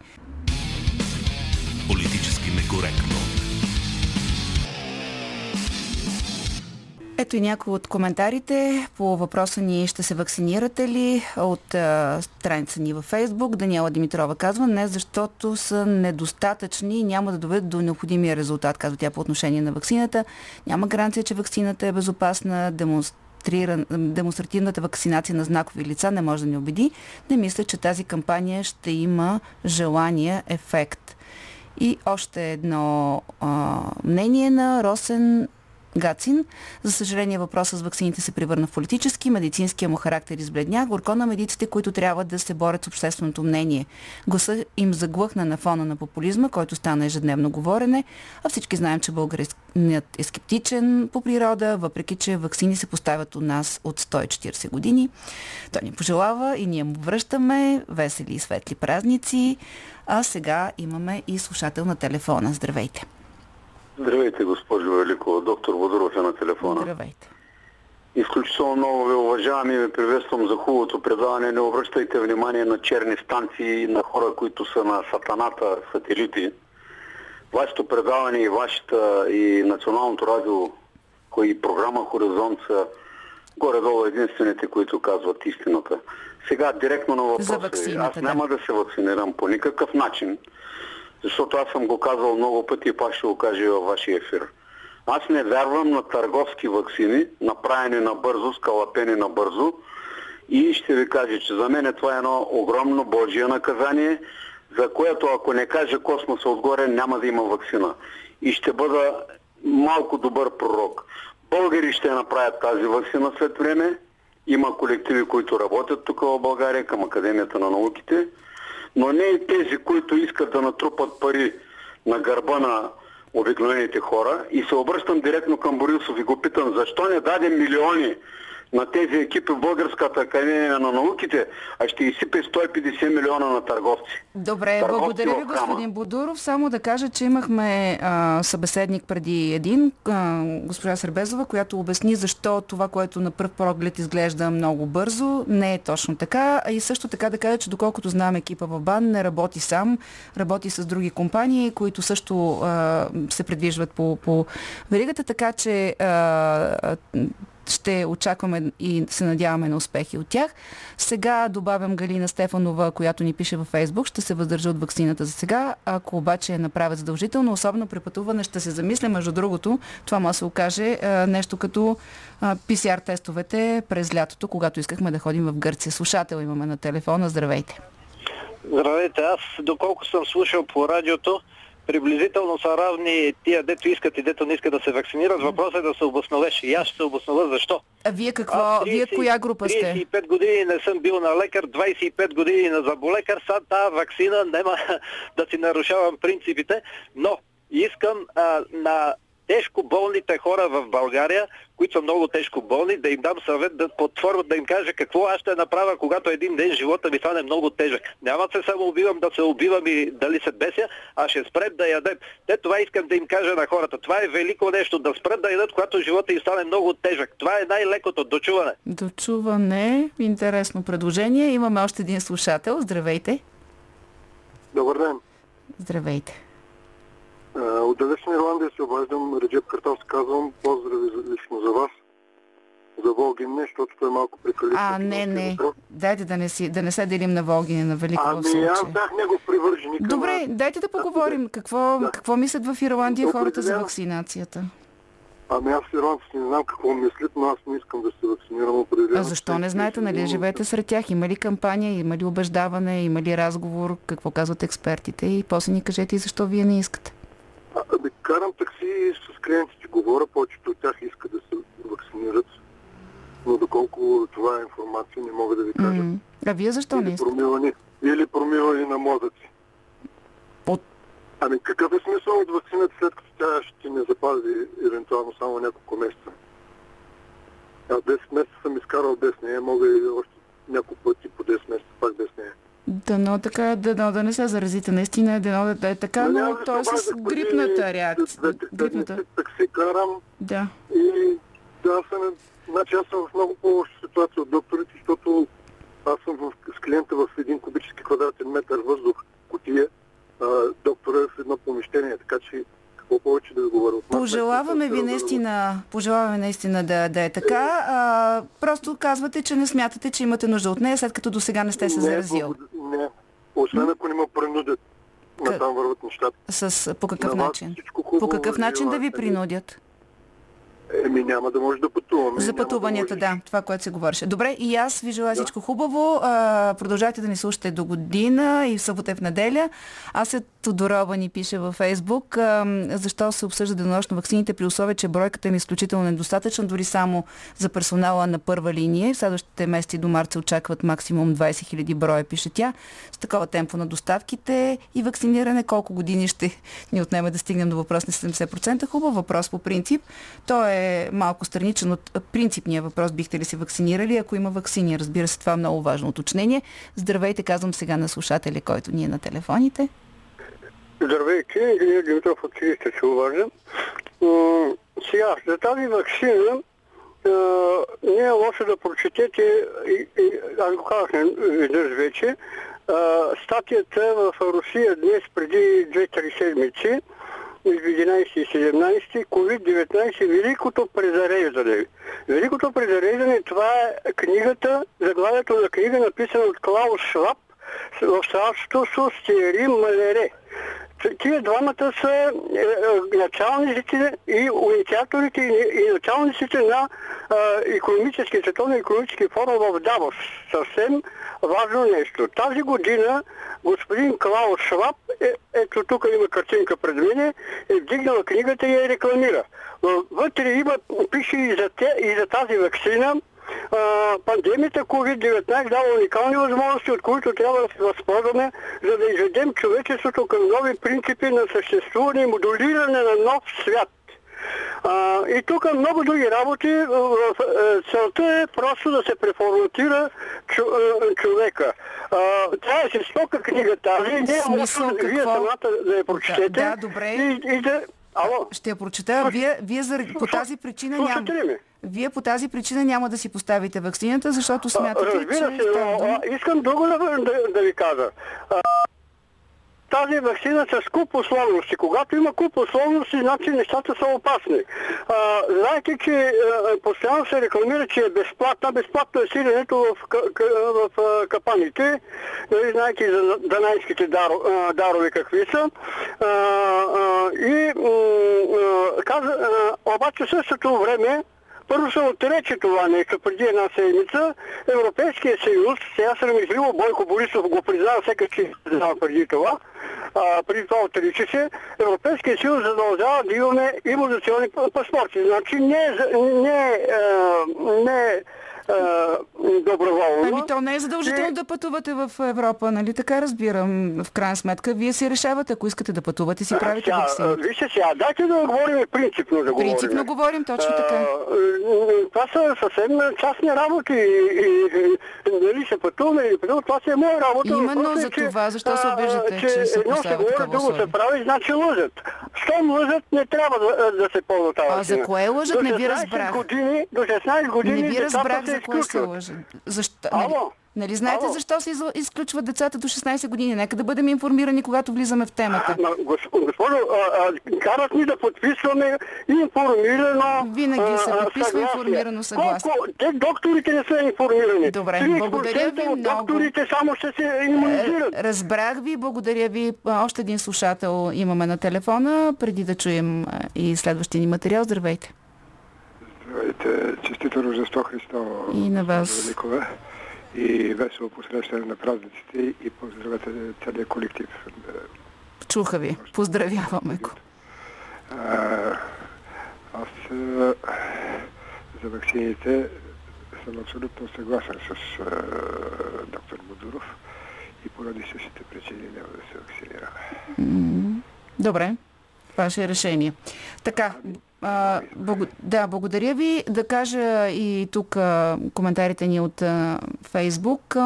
Политически некоректно. Ето и някои от коментарите по въпроса ни ще се вакцинирате ли от страница ни във Фейсбук. Даниела Димитрова казва не, защото са недостатъчни и няма да доведат до необходимия резултат, казва тя по отношение на вакцината. Няма гаранция, че вакцината е безопасна, демонстрира, демонстративната вакцинация на знакови лица не може да ни убеди. Не мисля, че тази кампания ще има желания ефект. И още едно а, мнение на Росен Гацин. За съжаление въпросът с вакцините се превърна в политически, медицинския му характер избледня. Горко на медиците, които трябва да се борят с общественото мнение. Гласа им заглъхна на фона на популизма, който стана ежедневно говорене, а всички знаем, че българинът е скептичен по природа, въпреки че вакцини се поставят у нас от 140 години. Той ни пожелава и ние му връщаме весели и светли празници. А сега имаме и слушател на телефона. Здравейте! Здравейте, госпожо Великова. Доктор Водоров е на телефона. Здравейте! Изключително много ви уважавам и ви приветствам за хубавото предаване. Не обръщайте внимание на черни станции, на хора, които са на сатаната сателити. Вашето предаване и вашата и Националното радио и програма Хоризонт са горе-долу единствените, които казват истината. Сега директно на въпроса. Аз няма да се вакцинирам по никакъв начин, защото аз съм го казал много пъти и пак ще го кажа и във вашия ефир. Аз не вярвам на търговски вакцини, направени набързо, скалапени набързо. И ще ви кажа, че за мен това е едно огромно Божие наказание, за което ако не каже космоса отгоре, няма да има вакцина. И ще бъда малко добър пророк. Българи ще направят тази вакцина след време. Има колективи, които работят тук в България към Академията на науките, но не и тези, които искат да натрупат пари на гърба на обикновените хора. И се обръщам директно към Борисов и го питам, защо не даде милиони на тези екипи в Българската академия на науките, а ще изсипе 150 милиона на търговци. Добре, Търговци благодаря ви, господин Бодуров. Само да кажа, че имахме а, събеседник преди един, а, госпожа Сърбезова, която обясни защо това, което на пръв поглед изглежда много бързо, не е точно така. И също така да кажа, че доколкото знам екипа в БАН не работи сам, работи с други компании, които също а, се предвижват по, по веригата, така че а, ще очакваме и се надяваме на успехи от тях. Сега добавям Галина Стефанова, която ни пише във Фейсбук. Ще се въздържа от вакцината за сега. Ако обаче я направят задължително, особено при пътуване, ще се замисля. Между другото, това може да се окаже нещо като PCR тестовете през лятото, когато искахме да ходим в Гърция. Слушател имаме на телефона. Здравейте. Здравейте, аз доколко съм слушал по радиото, приблизително са равни тия, дето искат и дето не искат да се вакцинират. Въпросът е да се обосновеш. И аз ще се обоснова защо. А вие какво? Аз Вие коя група сте? 35 години не съм бил на лекар, 25 години на заболекар. Сега тази вакцина няма (laughs) да си нарушавам принципите, но искам а, на тежко болните хора в България, които са много тежко болни, да им дам съвет да под да им кажа какво аз ще направя, когато един ден живота ми стане много тежък. Няма да се само убивам да се убивам и дали се беся, а ще спрем да ядем. Те това искам да им кажа на хората. Това е велико нещо, да спрат да ядат, когато живота им стане много тежък. Това е най-лекото дочуване. Дочуване. Интересно предложение. Имаме още един слушател. Здравейте. Добър ден. Здравейте. От далечна Ирландия се обаждам. Реджеп Картал се казвам. Поздрави лично за вас. За Волгин не, защото той е малко прекалено. А, не, не. Дайте да не, си, да не се делим на Волгине, на Велико в Ами аз бях негов привърженик. Добре, дайте да поговорим. Какво, Да. какво мислят в Ирландия хората за вакцинацията? Ами аз ирландците не знам какво мислят, но аз не искам да се вакцинирам определено. А защо не знаете, нали живеете сред тях? Има ли кампания, има ли убеждаване, има ли разговор, какво казват експертите и после ни кажете и защо вие не искате. А, Ами карам такси и с клиентите говоря, повечето от тях искат да се вакцинират. Но доколко това е информация, не мога да ви кажа. А вие защо не или, искате? промивани, или промивани на мозъци. От... Ами какъв е смисъл от вакцината, след като тя ще не запази евентуално само няколко месеца? Аз 10 месеца съм изкарал без нея, мога и още няколко пъти по 10 месеца пак без нея. Дано така, дано да не се заразите. Наистина, дано да, да е така, но да то е с грипната реакция. две Грипната. седмици Такси карам Да. и да, аз съм, значи аз съм в много по-лоша ситуация от докторите, защото аз съм в, с клиента в един кубически квадратен метър въздух, котия, а, доктора е в едно помещение, така че какво повече да говоря. От Пожелаваме ви наистина, пожелаваме наистина да, да е така. А, просто казвате, че не смятате, че имате нужда от нея, след като до сега не сте се Не, заразил. благо- Не, освен ако не ме принудят. На там върват нещата. С, по какъв На начин? По какъв начин да ви принудят? Еми няма да може да пътуваме. За пътуванията, да. да, това, което се говореше. Добре, и аз ви желая всичко хубаво. А, продължайте да ни слушате до година и в събота и в неделя. Аз се Тодорова ни пише във Фейсбук, а, защо се обсъжда денонощно вакцините при условие, че бройката им е изключително недостатъчна, дори само за персонала на първа линия. В следващите месеци до март се очакват максимум 20 000 броя, пише тя. С такова темпо на доставките и вакциниране, колко години ще ни отнеме да стигнем до въпрос на 70%. Хубав въпрос по принцип. Той е малко страничен от принципния въпрос, бихте ли се вакцинирали, ако има вакцини. Разбира се, това е много важно уточнение. Здравейте, казвам сега на слушателя, който ни е на телефоните. Здравейте, Илия Димитров от Силистра се обаждам. Сега, за тази вакцина не е лошо да прочетете, аз го казах веднъж вече, статията в Русия днес преди 2-3 седмици, между 11 и 17, COVID-19, Великото презареждане. Великото презареждане, това е книгата, заглавието на книга, написана от Клаус Шваб, в съобществото с Тиери Малере. Тия двамата са е, е, началниците и инициаторите и, началниците на економически, световно економически форум в Давос. Съвсем важно нещо. Тази година господин Клаус Шваб, е, ето тук има картинка пред мене, е вдигнала книгата и я рекламира. Вътре има, пише и за, те, и за тази вакцина, а, пандемията COVID-19 дава уникални възможности, от които трябва да се възползваме, за да изведем човечеството към нови принципи на съществуване и модулиране на нов свят. А, и тук много други работи. Е, целта е просто да се преформатира чу, е, човека. А, това е жестока книга тази. Не е Смисъл лошо вие какво? самата да я прочетете. Да, да, добре. И, и да... Ало? Ще я прочета. Вие, вие заради, по тази причина няма... Слушате ли ме? Вие по тази причина няма да си поставите вакцината, защото А, смятате, че Разбира се, става но а, искам друго да, да, да ви кажа. А, тази вакцина с куп условности. Когато има куп условности, значи нещата са опасни. А, знаете, че а, постоянно се рекламира, че е безплатна. Безплатно е сиренето в, в а, капаните. Нали, знаете за данайските даро, а, дарове какви са. А, а, и а, каза, а, обаче в същото време първо се отрече това нещо преди една седмица. Европейския съюз, сега срамежливо Бойко Борисов го признава, всеки че признава преди това, а, преди това отрича се, Европейския съюз задължава да имаме имунизационни п- паспорти. Значи не, е не, е, не е, е, доброволно. Ами то не е задължително И- да пътувате в Европа, нали? Така разбирам. В крайна сметка, вие си решавате, ако искате да пътувате, си правите Сега, а, вакцина. Вижте сега, дайте да говорим принципно да говорим. Принципно говорим, точно А, така. е, Това са съвсем частни работи и, и, и дали се пътуваме или пътуваме, това си е моя работа. Именно е, за това, защо се а, обиждате, че, че се едно се говори, друго се прави, значи лъжат. Щом лъжат, не трябва да, да се ползва тази А за кое лъжат? Не ви 16 разбрах. Години, до 16 години Не ви разбрах се за кое се лъжа. Защо? Нали, Ало? нали знаете Ало? защо се изключват децата до 16 години? Нека да бъдем информирани, когато влизаме в темата. Госпожо, а, а, карат ни да подписваме информирано Винаги се подписва съгласие. информирано съгласие. Колко? Те докторите не са информирани. Добре, 30% благодаря ви много. докторите само ще се иммунизират. Е, Разбрах ви, благодаря ви. Още един слушател имаме на телефона, преди да чуем и следващия ни материал. Здравейте. Здравейте, честито Рождество Христово. И на вас. Великова. И весело посрещане на празниците и поздравете целият колектив. Чуха ви. Поздравяваме го. Аз за вакцините съм абсолютно съгласен с а, доктор Будуров и поради същите причини няма да се вакцинираме. Добре. Ваше решение. Така, а, благо... да, благодаря ви. Да кажа и тук а, коментарите ни от а, Фейсбук.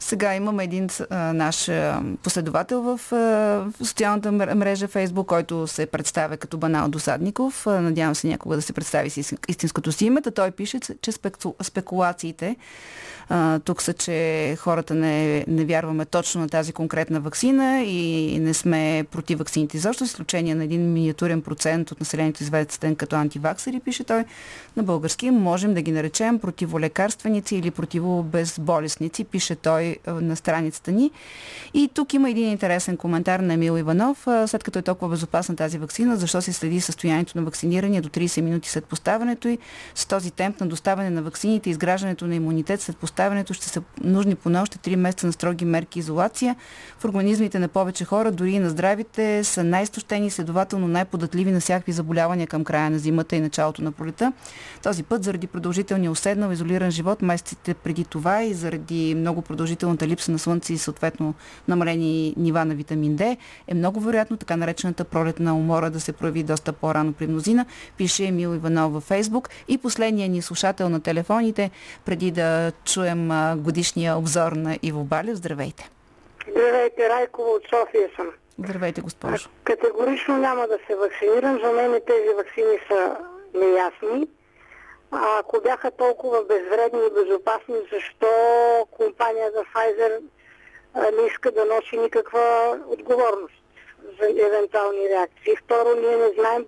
Сега имаме един а, наш а, последовател в, а, в социалната мр- мрежа Фейсбук, който се представя като Банал Досадников. А, надявам се някога да се представи с истин- истинското си име. Той пише, че спеку... спекулациите а, тук са, че хората не, не вярваме точно на тази конкретна вакцина и не сме против вакцините. Защо? С изключение на един миниатурен процент от населението известен като антиваксери, пише той на български, можем да ги наречем противолекарственици или противобезболесници, пише той на страницата ни. И тук има един интересен коментар на Емил Иванов. След като е толкова безопасна тази вакцина, защо се следи състоянието на вакцинирания до 30 минути след поставянето и с този темп на доставяне на вакцините и изграждането на имунитет след поставянето ще са нужни поне още 3 месеца на строги мерки изолация. В организмите на повече хора, дори и на здравите, са най-стощени и следователно най-податливи на всякакви заболявания към края на зимата и началото на пролета. Този път заради продължителния уседнал изолиран живот месеците преди това и заради много продължителната липса на слънце и съответно намалени нива на витамин Д, е много вероятно така наречената пролетна умора да се прояви доста по-рано при мнозина, пише Емил Иванов във Фейсбук. И последния ни слушател на телефоните, преди да чуем годишния обзор на Иво Балев. Здравейте! Здравейте, Райкова от София съм. Здравейте, госпожо. Категорично няма да се вакцинирам. За мен тези вакцини са неясни. А ако бяха толкова безвредни и безопасни, защо компанията Pfizer не иска да носи никаква отговорност за евентуални реакции? Второ, ние не знаем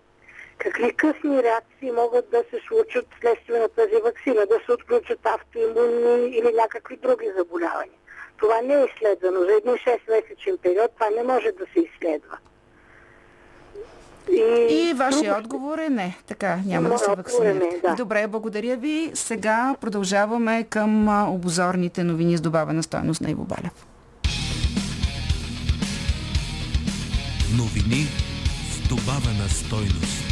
какви късни реакции могат да се случат вследствие на тази вакцина, да се отключат автоимунни или някакви други заболявания. Това не е изследвано. За един 6-месечен период това не може да се изследва. И, И вашия отговор е не. Така, няма да се е вакцинирате. да. Добре, благодаря ви. Сега продължаваме към обозорните новини с добавена стойност на Иво Балев. Новини с добавена стойност.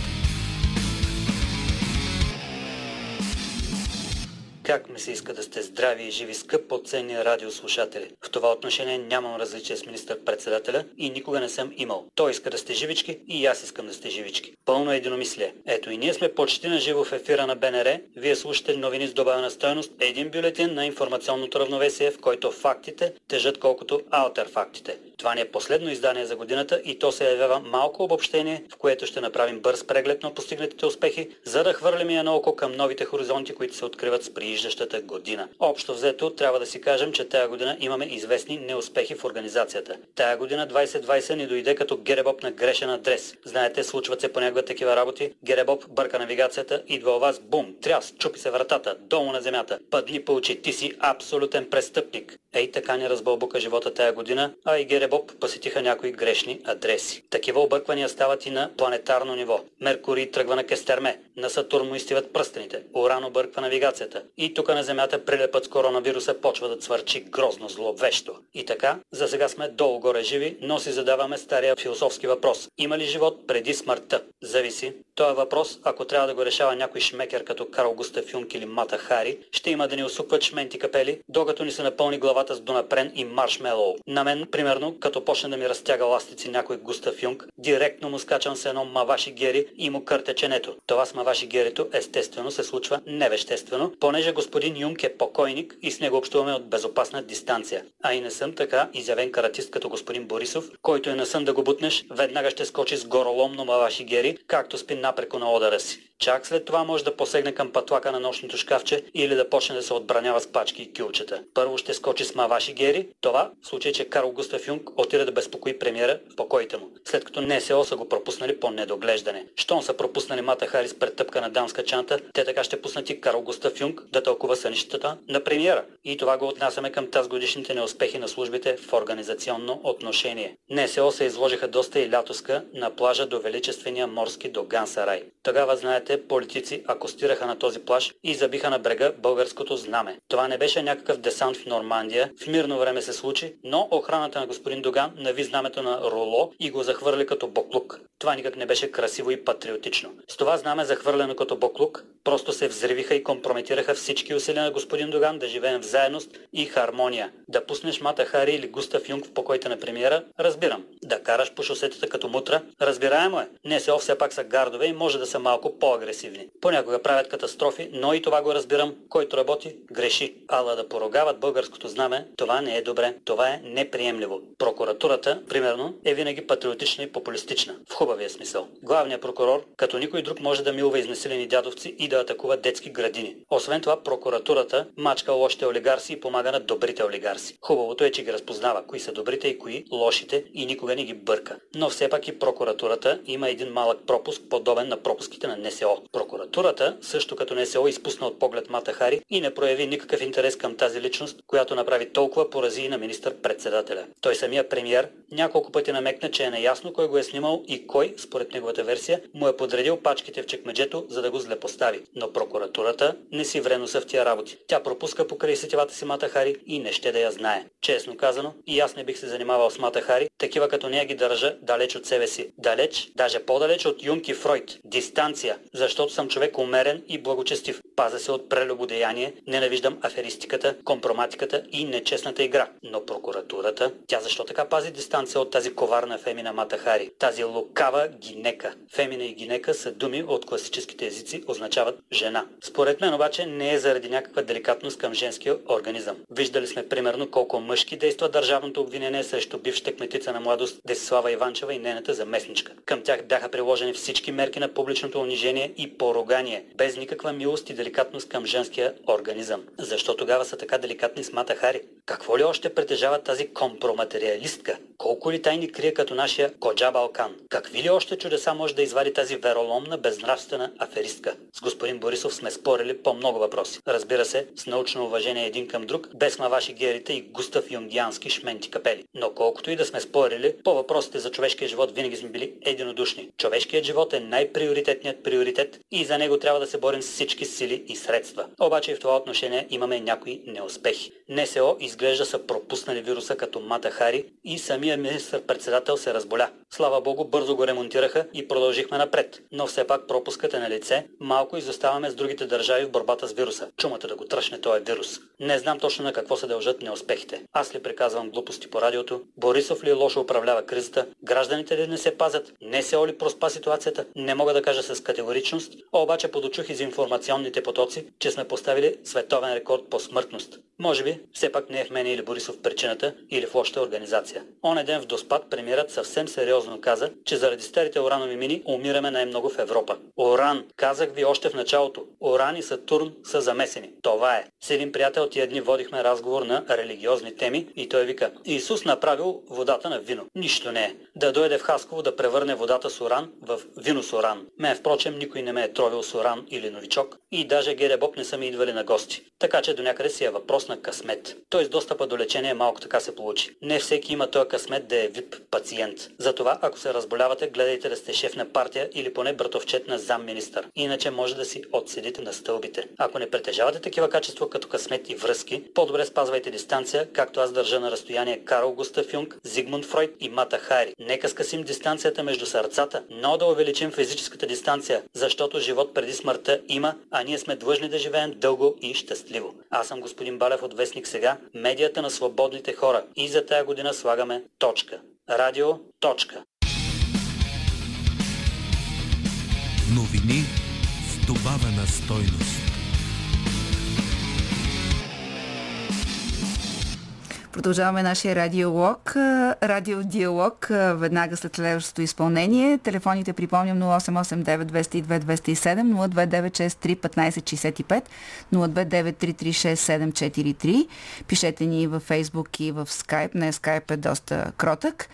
Как ми се иска да сте здрави и живи, скъпо ценни радиослушатели. В това отношение нямам различие с министър-председателя и никога не съм имал. Той иска да сте живички и аз искам да сте живички. Пълно единомислие. Ето и ние сме почти на живо в ефира на БНР. Вие слушате новини с добавена стойност. Един бюлетин на информационното равновесие, в който фактите тежат колкото алтер фактите. Това ни е последно издание за годината и то се явява малко обобщение, в което ще направим бърз преглед на постигнатите успехи, за да хвърлим я на око към новите хоризонти, които се откриват с прииждащата година. Общо взето, трябва да си кажем, че тая година имаме известни неуспехи в организацията. Тая година 2020 ни дойде като Геребоп на грешен адрес. Знаете, случват се понякога такива работи. Геребоп бърка навигацията, идва у вас, бум, тряс, чупи се вратата, долу на земята. Падни по очи, ти си абсолютен престъпник. Ей така ни разбълбука живота тая година, а и Геребоп посетиха някои грешни адреси. Такива обърквания стават и на планетарно ниво. Меркурий тръгва на Кестерме, на Сатурн му изтиват пръстените, Уран обърква навигацията. И тук на Земята прилепът с коронавируса почва да цвърчи грозно зловещо. И така, за сега сме долу-горе живи, но си задаваме стария философски въпрос. Има ли живот преди смъртта? Зависи. Този въпрос, ако трябва да го решава някой шмекер като Карл Густав Юнг или Мата Хари, ще има да ни усукват шменти капели, докато ни се напълни главата с донапрен и маршмелоу. На мен, примерно, като почне да ми разтяга ластици някой Густав Юнг, директно му скачам с едно маваши гери и му кърте ченето. Това с маваши герито естествено се случва невеществено, понеже господин Юнг е покойник и с него общуваме от безопасна дистанция. А и не съм така изявен каратист като господин Борисов, който е на сън да го бутнеш, веднага ще скочи с гороломно маваши гери, както спи напреко на одара си. Чак след това може да посегне към патлака на нощното шкафче или да почне да се отбранява с пачки и кюлчета. Първо ще скочи с маваши гери, това в случай, че Карл Густав Юнг отиде да безпокои премиера в покоите му, след като НСО са го пропуснали по недоглеждане. Щом са пропуснали Мата Харис пред тъпка на дамска чанта, те така ще пуснат и Карл Густав Юнг да тълкува сънищата на премиера. И това го отнасяме към тази годишните неуспехи на службите в организационно отношение. НСО се изложиха доста и лятоска на плажа до величествения морски до Гансарай. Тогава, знаете, политици акостираха на този плаж и забиха на брега българското знаме. Това не беше някакъв десант в Нормандия, в мирно време се случи, но охраната на господин Доган нави знамето на Роло и го захвърли като боклук. Това никак не беше красиво и патриотично. С това знаме захвърлено като боклук, просто се взривиха и компрометираха всички усилия на господин Доган да живеем в заедност и хармония. Да пуснеш Мата Хари или Густав Юнг в покоите на премиера, разбирам. Да караш по шосетата като мутра, разбираемо е. Не се все пак са гардове и може да са малко по-агресивни. Понякога правят катастрофи, но и това го разбирам. Който работи, греши. Ала да поругават българското знаме, това не е добре. Това е неприемливо. Прокуратурата, примерно, е винаги патриотична и популистична. В хубавия смисъл. Главният прокурор, като никой друг, може да милва изнасилени дядовци и да атакува детски градини. Освен това, прокуратурата мачка лошите олигарси и помага на добрите олигарси. Хубавото е, че ги разпознава кои са добрите и кои лошите и никога не ги бърка. Но все пак и прокуратурата има един малък пропуск, подобен на пропуските на НСО. Прокуратурата, също като НСО, изпусна от поглед Мата Хари и не прояви никакъв интерес към тази личност, която направи толкова порази на министър-председателя. Той самия премьер няколко пъти намекна, че е наясно кой го е снимал и кой, според неговата версия, му е подредил пачките в чекмеджето, за да го злепостави. Но прокуратурата не си вреноса в тия работи. Тя пропуска покрай сетивата си Мата Хари и не ще да я знае. Честно казано, и аз не бих се занимавал с Мата Хари, такива като нея ги държа далеч от себе си. Далеч, даже по-далеч от Юнг и Фройд. Дистанция, защото съм човек умерен и благочестив. Паза се от прелюбодеяние, ненавиждам аферистиката, компроматиката и нечестната игра. Но прокуратурата, тя защо така пази дистанция от тази коварна Фемина Мата Хари? Тази лукава гинека. Фемина и гинека са думи от класическите езици, означават жена. Според мен обаче не е заради някаква деликатност към женския организъм. Виждали сме примерно колко мъжки действа държавното обвинение срещу бившата кметица на младост Десислава Иванчева и нейната заместничка. Към тях бяха приложени всички мерки на публичното унижение и поругание, без никаква милост и деликатност към женския организъм. Защо тогава са така деликатни с Мата Хари? Какво ли още притежава тази компроматериалистка? Колко ли тайни крие като нашия Коджа Балкан? Какви ли още чудеса може да извади тази вероломна, безнравствена аферистка? С господин Борисов сме спорили по много въпроси. Разбира се, с научно уважение един към друг, без маваши герите и Густав Юнгиански шменти капели. Но колкото и да сме спорили, По въпросите за човешкия живот винаги сме били единодушни. Човешкият живот е най-приоритетният приоритет и за него трябва да се борим с всички сили и средства. Обаче и в това отношение имаме някои неуспехи. НСО изглежда са пропуснали вируса като Мата Хари и самия министр-председател се разболя. Слава богу, бързо го ремонтираха и продължихме напред. Но все пак пропускът е на лице, малко изоставаме с другите държави в борбата с вируса. Чумата да го тръщне този вирус. Не знам точно на какво се дължат неуспехите. Аз ли приказвам глупости по радиото? Борисов ли лошо управлява кризата? Гражданите ли не се пазят? Не се ли проспа ситуацията? Не мога да кажа с категоричност, обаче подочух из информационните потоци, че сме поставили световен рекорд по смъртност. Може би, все пак не е в мен или Борисов причината, или в лошата организация. Оне ден в Доспад премиерът съвсем сериозно каза, че заради старите уранови мини умираме най-много в Европа. Оран, казах ви още в началото. Оран и Сатурн са замесени. Това е. С един приятел тия дни водихме разговор на религиозни теми и той вика Исус направил водата на вино. Нищо не е. Да дойде в Хасково да превърне водата с уран в вино с уран. Мен, впрочем, никой не ме е тровил с уран или новичок и даже Геде Боб не са ми идвали на гости. Така че до някъде си е въпрос на късмет. С достъпа до лечение малко така се получи. Не всеки има този късмет да е вип пациент. Затова, ако се разболявате, гледайте да сте шеф на партия или поне братовчет на замминистър. Иначе може да си отседите на стълбите. Ако не притежавате такива качества като късмет и връзки, по-добре спазвайте дистанция, както аз държа на разстояние Карл Густав Юнг, Зигмунд Фройд и Мата Хари. Нека скъсим дистанцията между сърцата, но да увеличим физическата дистанция, защото живот преди смъртта има, а ние сме длъжни да живеем дълго и щастливо. Аз съм господин Балев от Вестник сега, медията на свободните хора и за тая година слагаме точка. Радио. Точка. Новини с добавена стойност. Продължаваме нашия радиолог, радиодиалог, веднага след следващото изпълнение. Телефоните припомням 0889-202-207, 02963-1565, 029336743. Пишете ни във Facebook и в Skype. Не, Skype е доста кротък.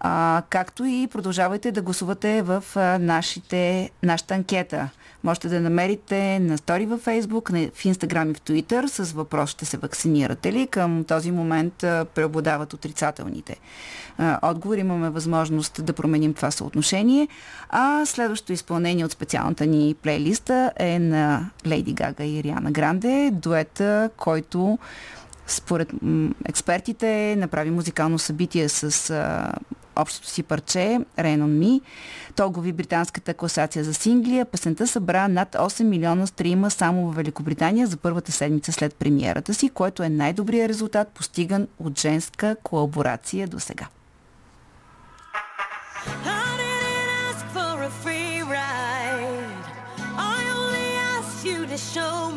А, както и продължавайте да гласувате в нашите, нашата анкета. Можете да намерите на стори във Фейсбук, в Инстаграм и в Твитър с въпрос ще се вакцинирате ли. Към този момент преобладават отрицателните отговори. Имаме възможност да променим това съотношение. А следващото изпълнение от специалната ни плейлиста е на Лейди Гага и Риана Гранде, дуета, който според експертите направи музикално събитие с общото си парче Rain on Me. То гови британската класация за синглия. Песента събра над 8 милиона стрима само в Великобритания за първата седмица след премиерата си, което е най-добрият резултат постиган от женска колаборация до сега. show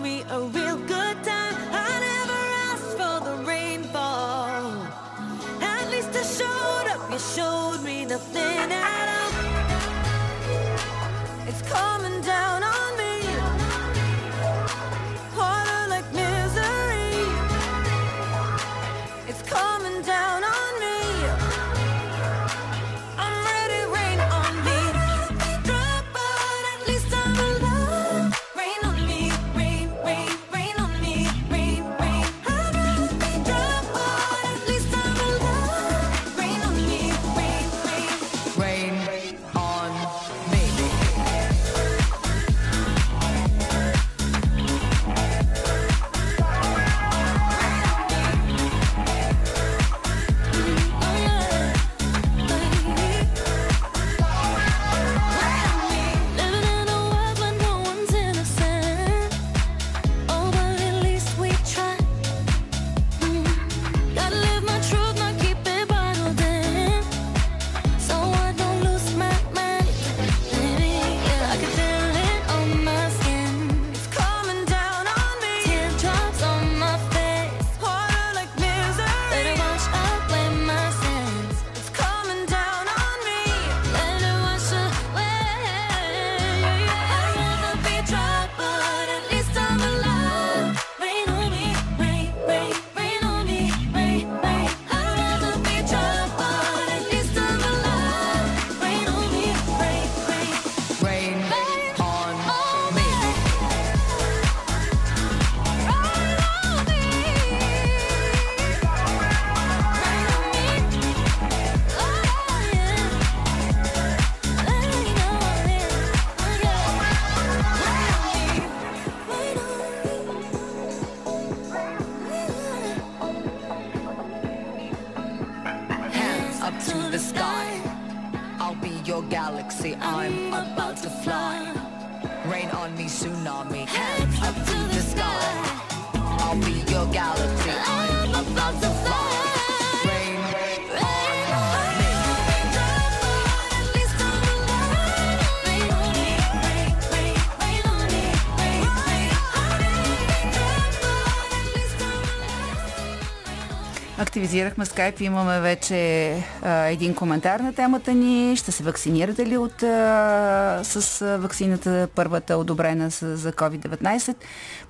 Rain on me, tsunami. Head up to the sky. I'll be your galaxy. I'm about to fly. Активизирахме скайп имаме вече а, един коментар на темата ни. Ще се вакцинирате ли от, а, с а, вакцината, първата одобрена с, за COVID-19?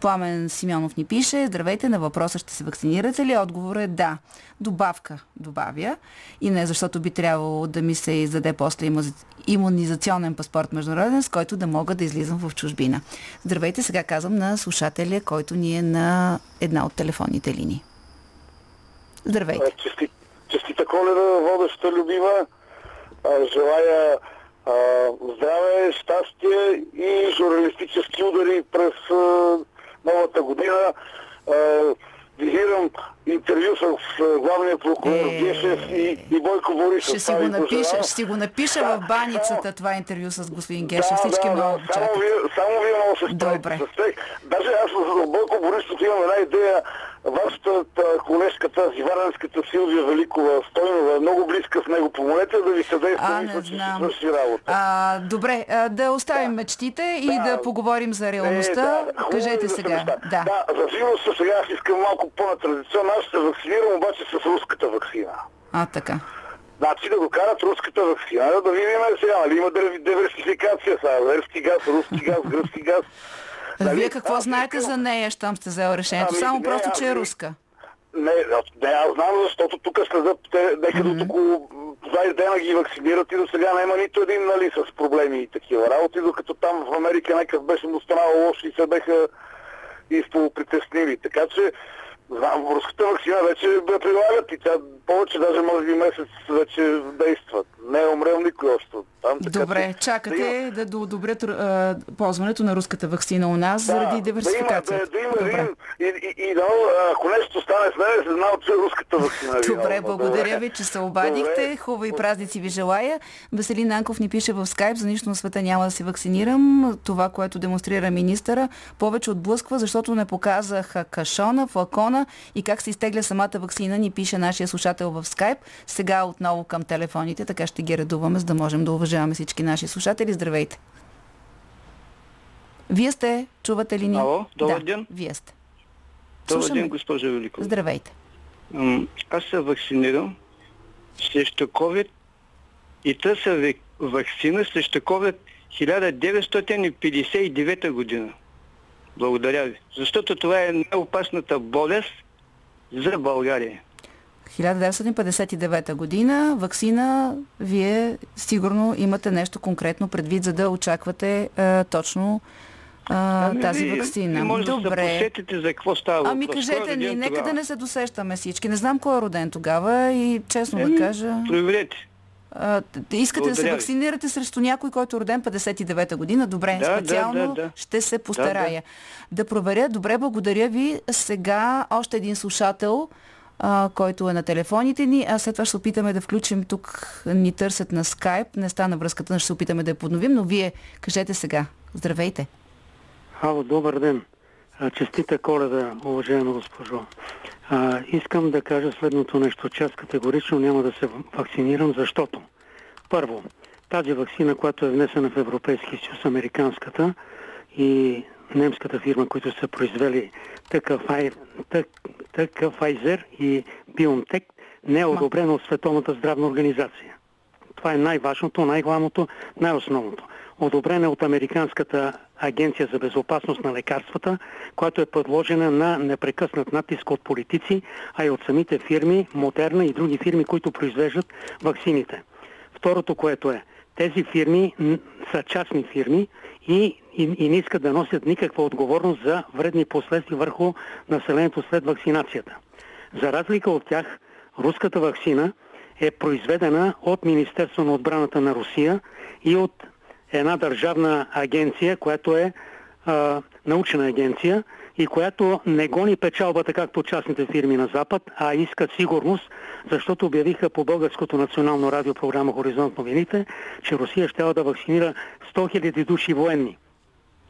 Пламен Симеонов ни пише, здравейте, на въпроса ще се вакцинирате ли? Отговор е да. Добавка добавя. И не защото би трябвало да ми се издаде после иму- имунизационен паспорт международен, с който да мога да излизам в чужбина. Здравейте, сега казвам на слушателя, който ни е на една от телефонните линии. Здравейте. Чести, честита коледа, водеща любима. А, желая а, здраве, щастие и журналистически удари през а, новата година. А, визирам интервю с а, главния прокурор Е. Гешев и, и Бойко Борисов. Ще си го напиша, ще си го напиша в баницата това интервю с господин Гешев. Всички да, много да, само чакат. вие, само вие много се Добре. с тях. Даже аз с Бойко Борисов имам една идея. Вашата та, колежка, тази варенската Силвия Великова Стойнова е много близка с него. Помолете да ви съдейства. А, Мисля, че ще знам. свърши работа. А, добре, а, да оставим мечтите и да, поговорим за реалността. Е, да, е Кажете да сега. Да. да, за сигурност сега аз искам малко по-натрадиционно. Аз ще вакцинирам обаче с руската вакцина. А, така. Значи да докарат руската вакцина, да видим сега, нали има дивер- диверсификация сега, верски газ, руски газ, гръцки газ. Нали? Вие какво Аз знаете за нея, щом сте взел решението? Ами, Само не, просто, аз че е руска. Не, не, аз знам, защото тук следят, те, нека до около 20 дена ги вакцинират и до сега няма нито един, нали, с проблеми и такива работи, докато там в Америка някакъв беше му станало лошо и се беха изполупритеснили. Така че, знам, руската вакцина вече я прилагат и тя повече, даже може би месец вече действа. Не е умрел никой още. Там, така, Добре, че чакате да, да одобрят а, ползването на руската вакцина у нас заради диверсификацията. Да има, да, да има Добре. и, и, и да, ако нещо стане с мен, се знал, че руската вакцина. е Добре, благодаря ви, че се обадихте. Добре. Хубави празници ви желая. Веселин Нанков ни пише в скайп, за нищо на света няма да се вакцинирам. Това, което демонстрира министъра, повече отблъсква, защото не показаха кашона, флакона и как се изтегля самата вакцина, ни пише нашия слушател в скайп. Сега отново към телефоните, така ще ги редуваме, за да можем да уважаваме всички наши слушатели. Здравейте! Вие сте, чувате ли ни? Ало, добър да, ден. Вие сте. Добър Слушаме. ден, госпожа Великова. Здравейте. Аз се вакцинирам срещу COVID и търся вакцина срещу COVID 1959 година. Благодаря ви. Защото това е най-опасната болест за България. 1959 година, вакцина, вие сигурно имате нещо конкретно предвид, за да очаквате а, точно а, Ами, тази вие- вакцина. може да се Добре. посетите за какво става Ами въпрос. Кой е кажете ни, нека тогава? да не се досещаме всички. Не знам кой е роден тогава и честно да Еми, кажа... Проверете. А, искате да се Благодаря вакцинирате срещу някой, който е роден 59-та година. Добре, Да, да, специално да, да. ще се постарая. Да, Да, проверя. Добре, благодаря ви. Сега още един слушател, а, който е на телефоните ни, а след това ще опитаме да включим тук, ни търсят на скайп. Не стана връзката, но ще се опитаме да я подновим, но вие кажете сега. Здравейте. Ало, добър ден. Честита коледа, уважаема госпожо. А, искам да кажа следното нещо, аз категорично няма да се вакцинирам, защото първо, тази вакцина, която е внесена в Европейския съюз, американската и немската фирма, които са произвели такъв, так, такъв Pfizer и BioNTech, не е одобрена от Световната здравна организация. Това е най-важното, най-главното, най-основното. Одобрена е от Американската агенция за безопасност на лекарствата, която е подложена на непрекъснат натиск от политици, а и от самите фирми, Модерна и други фирми, които произвеждат ваксините. Второто, което е, тези фирми са частни фирми и, и, и не искат да носят никаква отговорност за вредни последствия върху населението след вакцинацията. За разлика от тях, руската вакцина е произведена от Министерство на отбраната на Русия и от една държавна агенция, която е а, научна агенция и която не гони печалбата както частните фирми на Запад, а иска сигурност, защото обявиха по Българското национално радио програма Хоризонт новините, че Русия ще да вакцинира 100 000 души военни.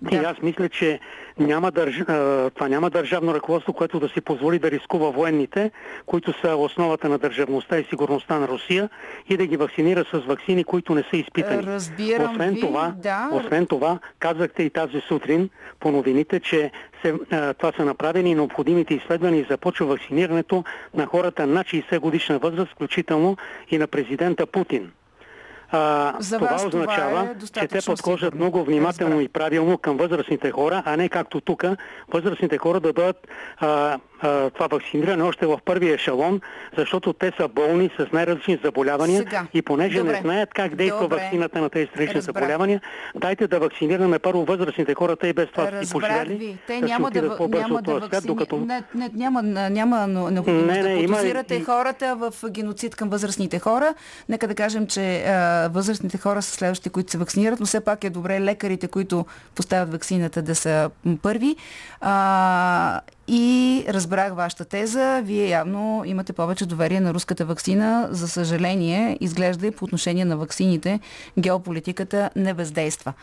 Да. И аз мисля, че няма държ... това няма държавно ръководство, което да си позволи да рискува военните, които са основата на държавността и сигурността на Русия и да ги вакцинира с вакцини, които не са изпитани. Разбирам освен ви, това, да. освен това, казахте и тази сутрин по новините, че се, това са направени необходимите изследвания и започва вакцинирането на хората на 60 годишна възраст, включително и на президента Путин. А, За това вас това означава, е че те подхождат много внимателно и правилно към възрастните хора, а не както тук, възрастните хора да бъдат а, а, това вакцинирани още в първия ешелон, защото те са болни с най-различни заболявания Сега. и понеже Добре. не знаят как действа Добре. вакцината на тези странични заболявания, дайте да вакцинираме първо възрастните хора, те и без това си поживели, ви. Те да няма да, няма от да този свят, вакцини... докато... Не, не, няма, няма необходимост Не, не, да има подозирате и- хората в геноцид към възрастните хора. Нека да кажем, че а, възрастните хора са следващите, които се вакцинират, но все пак е добре лекарите, които поставят вакцината да са първи. А, и разбрах вашата теза. Вие явно имате повече доверие на руската вакцина. За съжаление, изглежда и по отношение на вакцините, геополитиката не бездейства.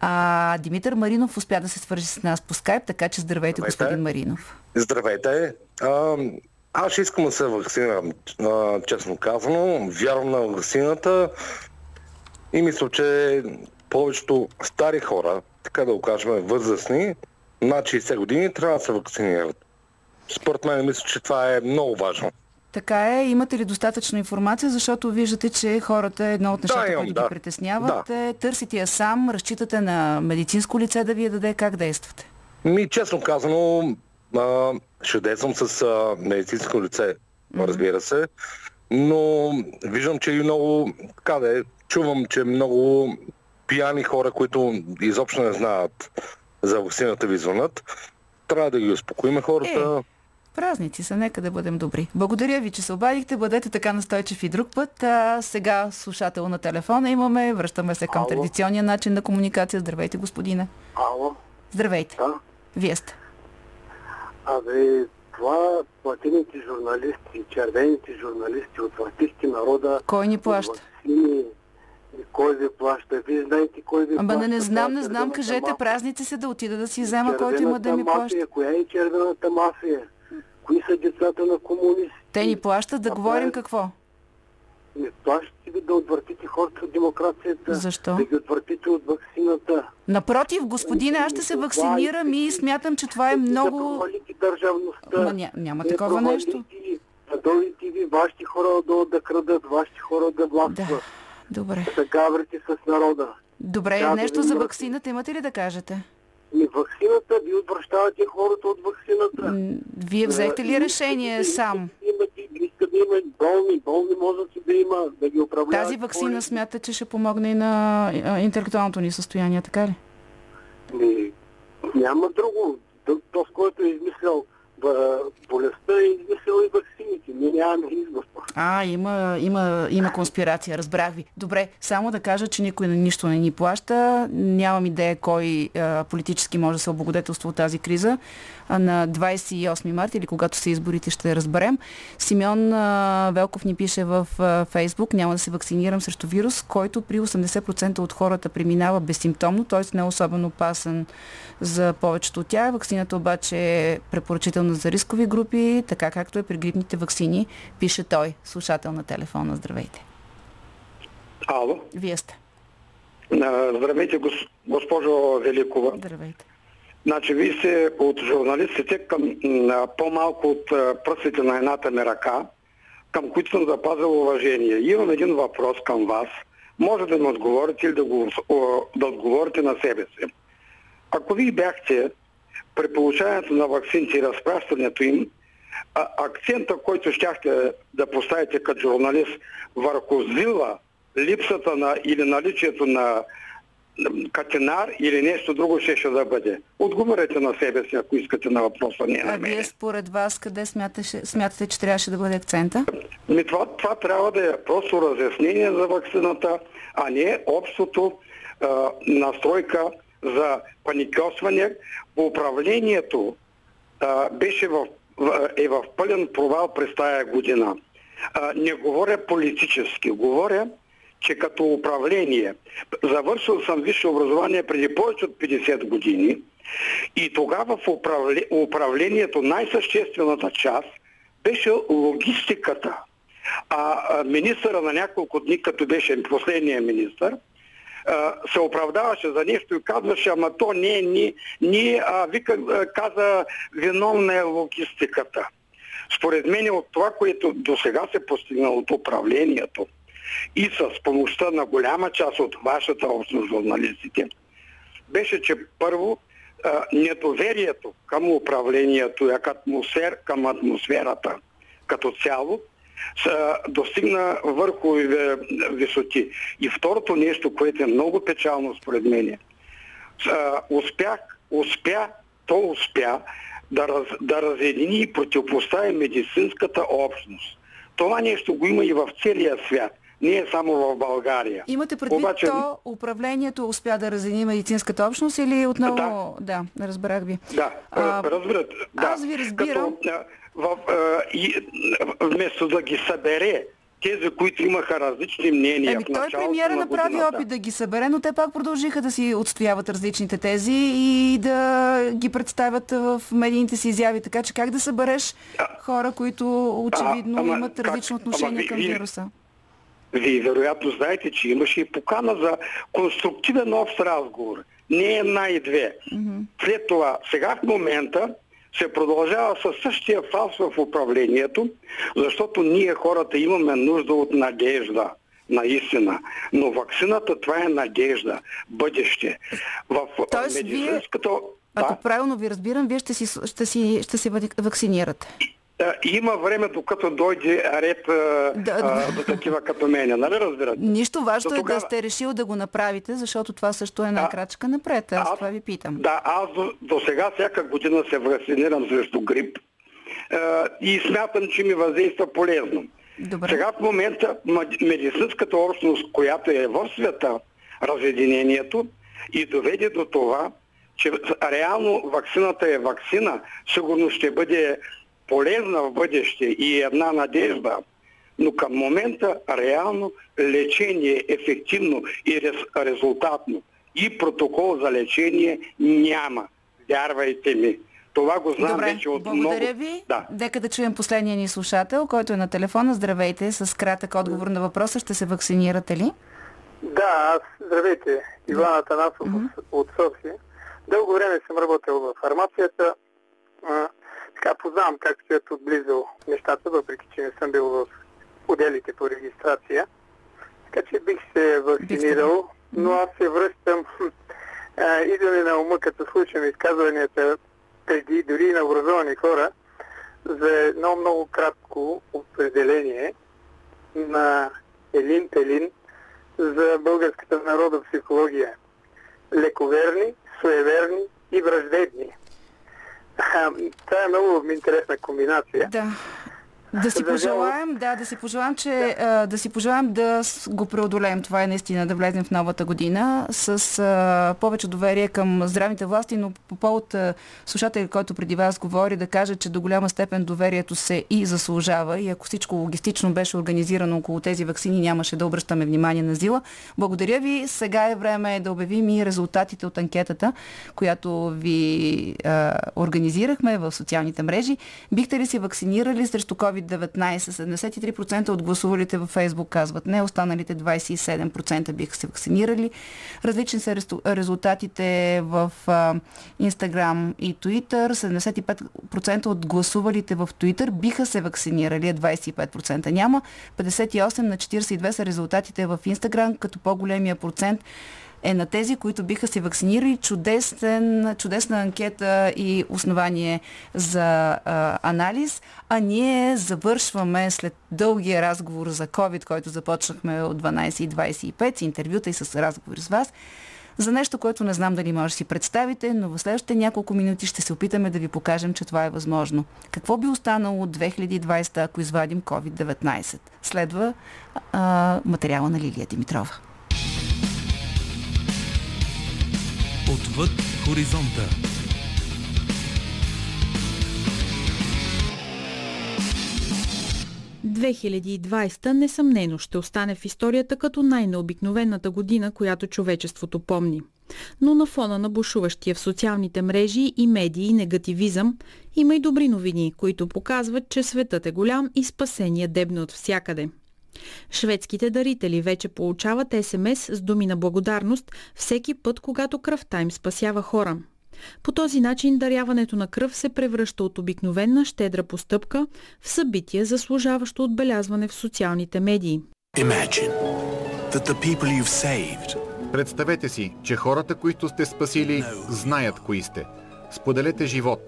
А Димитър Маринов успя да се свържи с нас по скайп, така че здравейте, Здравейте. господин Маринов. Здравейте. А, аз искам да се вакцинирам, честно казано. Вярвам на вакцината и мисля, че повечето стари хора, така да го кажем, възрастни, над 60 години, трябва да се вакцинират. Според мен мисля, че това е много важно. Така е. Имате ли достатъчно информация, защото виждате, че хората едно от нещата, имам, които да. ги притесняват, е търсите я сам, разчитате на медицинско лице да ви я даде, как действате? Ми, честно казано, а, ще действам с а, медицинско лице, разбира се, но виждам, че и много, така да е, чувам, че много пияни хора, които изобщо не знаят за вакцината ви звънат. Трябва да ги успокоим хората. Празници са, нека да бъдем добри. Благодаря ви, че се обадихте. Бъдете така настойчив и друг път. А, сега слушател на телефона имаме. Връщаме се към Ало. традиционния начин на комуникация. Здравейте, господине. Ало, Здравейте. да. Вие сте. Абе, това платените журналисти, червените журналисти, отвратихте народа. Кой ни от плаща? ваксини. Кой ви плаща? Вие знаете кой ви Ама плаща. не, не знам, не е знам, кажете мафия. празници се да отида да си взема, който има да ми Червената плаща. мафия. Коя е червената мафия? Кои са децата на комунисти? Те ни плащат да А говорим е- какво? Не плащате ви да отвъртите хората от демокрацията. Защо? Да ги отвъртите от вакцината. Напротив, господине, аз ще се вакцинирам и смятам, че това е много... провалите държавността. Ма ня, няма Не такова нещо. Да дойдете ви, вашите хора да, да крадат, вашите хора да властват. Добре. Да гаврите с народа. Добре, Трябва нещо за мръсне. вакцината имате ли да кажете? И вакцината, ви отвръщавате хората от вакцината. Вие взехте ли Е, решение сам? Имате, иска да има болни, болни мозъци да има, да ги управляват. Тази вакцина смята, че ще помогне и на а, интелектуалното ни състояние, така ли? Не, няма друго. То, с който е измислял болестта, е измислял и вакцините. Ние нямаме избор. А, има, има, има конспирация, разбрах ви. Добре, само да кажа, че никой нищо не ни плаща. Нямам идея кой а, политически може да се облагодетелства от тази криза. А на 28 марта или когато са изборите ще разберем. Симеон а, Велков ни пише в а, Фейсбук, няма да се вакцинирам срещу вирус, който при 80% от хората преминава безсимптомно, т.е. не е особено опасен за повечето от тях. Вакцината обаче е препоръчителна за рискови групи, така както е при грипните вакцини, пише той, слушател на телефона. Здравейте. Ало. Вие сте. Здравейте, гос- госпожо Великова. Здравейте. Значи, вие сте от журналистите към по-малко от пръстите на едната ми ръка, към които съм запазил уважение. И Имам един въпрос към вас. Може да ми отговорите или да, го, да отговорите на себе си. Ако вие бяхте при получаването на вакцините и разпращането им, а, акцента, който щяхте да поставите като журналист върху зила, липсата на или наличието на катинар или нещо друго ще, ще да бъде. Отговорете на себе си, ако искате на въпроса, не на А мен. вие според вас къде смяташе, смятате, че трябваше да бъде акцента? Ми това, това трябва да е просто разяснение за вакцината, а не общото а, настройка за паникосване управлението а, беше в, е в пълен провал през тая година. А, не говоря политически, говоря, че като управление, завършил съм висше образование преди повече от 50 години и тогава в управле, управлението най-съществената част беше логистиката. А, а министъра на няколко дни, като беше последния министър, се оправдаваше за нещо и казваше, ама то не е ни, ни а, вика, каза, виновна е логистиката. Според мен от това, което до сега се постигна от управлението и с помощта на голяма част от вашата общност журналистите, беше, че първо а, недоверието към управлението, и към атмосферата като цяло, достигна върхови висоти. И второто нещо, което е много печално според мен, успях, успя, то успя да, раз, да разедини и противопостави медицинската общност. Това нещо го има и в целия свят не е само в България. Имате предвид Обаче... то управлението успя да разени медицинската общност или отново... Да, да разбрах ви. Да, а, разбират. Да. Аз ви разбирам. Като, в, и, вместо да ги събере тези, които имаха различни мнения. Еми, той премиера направи годината. опит да ги събере, но те пак продължиха да си отстояват различните тези и да ги представят в медийните си изяви. Така че как да събереш хора, които очевидно а, ама, имат различно как? отношение ама, към ви, вируса? Вие вероятно знаете, че имаше и покана за конструктивен общ разговор. Не една и две. Mm-hmm. След това, сега в момента се продължава със същия фалс в управлението, защото ние хората имаме нужда от надежда наистина. Но вакцината това е надежда, бъдеще. В Тоест, медицинската... Вие, ако да, правилно ви разбирам, вие ще си, ще си, ще си вакцинирате. Има време, докато дойде ред да, а, до такива като мене, нали разбирате? Нищо важно тогава... е да сте решил да го направите, защото това също е една крачка напред. Аз, аз това ви питам. Да, аз до, до сега всяка година се вакцинирам срещу грип а, и смятам, че ми въздейства полезно. Добре. Сега в момента медицинската общност, която е в света, разединението и доведе до това, че реално вакцината е вакцина, сигурно ще бъде полезна в бъдеще и една надежда, но към момента реално лечение ефективно и резултатно и протокол за лечение няма. Вярвайте ми. Това го знам Добре, вече от благодаря много... ви. Да. Дека да чуем последния ни слушател, който е на телефона. Здравейте, с кратък отговор на въпроса. Ще се вакцинирате ли? Да, аз здравейте. Иван Атанасов mm-hmm. от София. Дълго време съм работил в фармацията така познавам как стоят отблизо нещата, въпреки че не съм бил в отделите по регистрация. Така че бих се вакцинирал, но аз се връщам. Идва ми на ума, като слушам изказванията преди, дори на образовани хора, за едно много кратко определение на Елин Телин за българската народа психология. Лековерни, суеверни и враждебни. (laughs) Това е много интересна комбинация. Да. Да си пожелаем, да, да си пожелаем, че да. да си пожелаем да го преодолеем. Това е наистина да влезем в новата година с а, повече доверие към здравните власти, но по повод слушател, който преди вас говори, да каже, че до голяма степен доверието се и заслужава и ако всичко логистично беше организирано около тези вакцини, нямаше да обръщаме внимание на Зила. Благодаря ви. Сега е време да обявим и резултатите от анкетата, която ви а, организирахме в социалните мрежи. Бихте ли се вакцинирали срещу COVID COVID-19. 73% от гласувалите във Фейсбук казват не, останалите 27% биха се вакцинирали. Различни са резултатите в Инстаграм и Twitter. 75% от гласувалите в Twitter биха се вакцинирали, а 25% няма. 58 на 42 са резултатите в Инстаграм, като по-големия процент е на тези, които биха се вакцинирали. Чудесен, чудесна анкета и основание за а, анализ. А ние завършваме след дългия разговор за COVID, който започнахме от 12.25 с интервюта и с разговори с вас за нещо, което не знам дали може да си представите, но в следващите няколко минути ще се опитаме да ви покажем, че това е възможно. Какво би останало от 2020, ако извадим COVID-19? Следва а, материала на Лилия Димитрова. Отвъд хоризонта. ...2020 несъмнено ще остане в историята като най-необикновената година, която човечеството помни. Но на фона на бушуващия в социалните мрежи и медии негативизъм има и добри новини, които показват, че светът е голям и спасение дебне от всякъде – Шведските дарители вече получават СМС с думи на благодарност всеки път, когато кръвта им спасява хора. По този начин даряването на кръв се превръща от обикновена щедра постъпка в събитие, заслужаващо отбелязване в социалните медии. Представете си, че хората, които сте спасили, знаят кои сте. Споделете живот,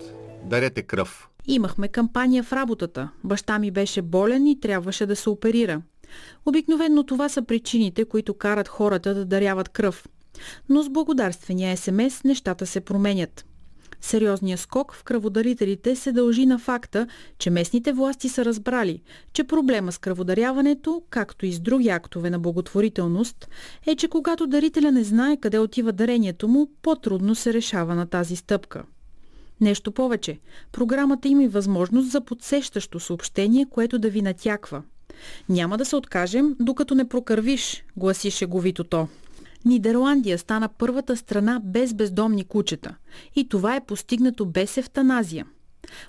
дарете кръв. Имахме кампания в работата. Баща ми беше болен и трябваше да се оперира. Обикновенно това са причините, които карат хората да даряват кръв. Но с благодарствения СМС нещата се променят. Сериозният скок в кръводарителите се дължи на факта, че местните власти са разбрали, че проблема с кръводаряването, както и с други актове на благотворителност, е, че когато дарителя не знае къде отива дарението му, по-трудно се решава на тази стъпка. Нещо повече, програмата има и възможност за подсещащо съобщение, което да ви натяква. Няма да се откажем, докато не прокървиш, гласи шеговито то. Нидерландия стана първата страна без бездомни кучета. И това е постигнато без ефтаназия.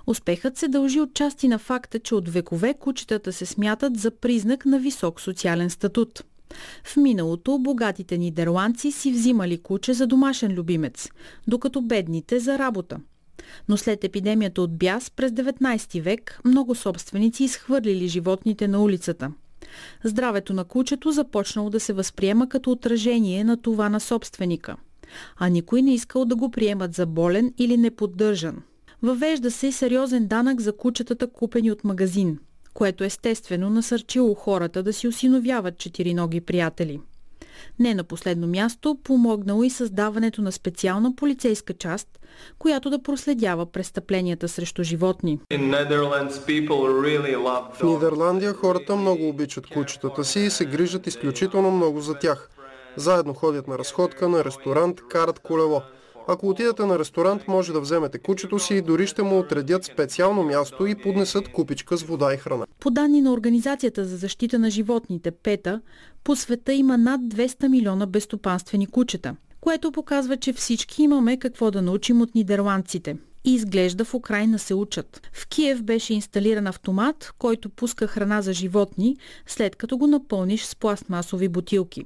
Успехът се дължи отчасти на факта, че от векове кучетата се смятат за признак на висок социален статут. В миналото богатите нидерландци си взимали куче за домашен любимец, докато бедните за работа. Но след епидемията от бяс през 19 век много собственици изхвърлили животните на улицата – Здравето на кучето започнало да се възприема като отражение на това на собственика. А никой не искал да го приемат за болен или неподдържан. Въвежда се сериозен данък за кучетата купени от магазин, което естествено насърчило хората да си осиновяват четириноги приятели. Не на последно място, помогнало и създаването на специална полицейска част, която да проследява престъпленията срещу животни. В Нидерландия хората много обичат кучетата си и се грижат изключително много за тях. Заедно ходят на разходка, на ресторант, карат колело. Ако отидете на ресторант, може да вземете кучето си и дори ще му отредят специално място и поднесат купичка с вода и храна. По данни на Организацията за защита на животните ПЕТА, по света има над 200 милиона безстопанствени кучета, което показва, че всички имаме какво да научим от нидерландците. И изглежда в Украина се учат. В Киев беше инсталиран автомат, който пуска храна за животни, след като го напълниш с пластмасови бутилки.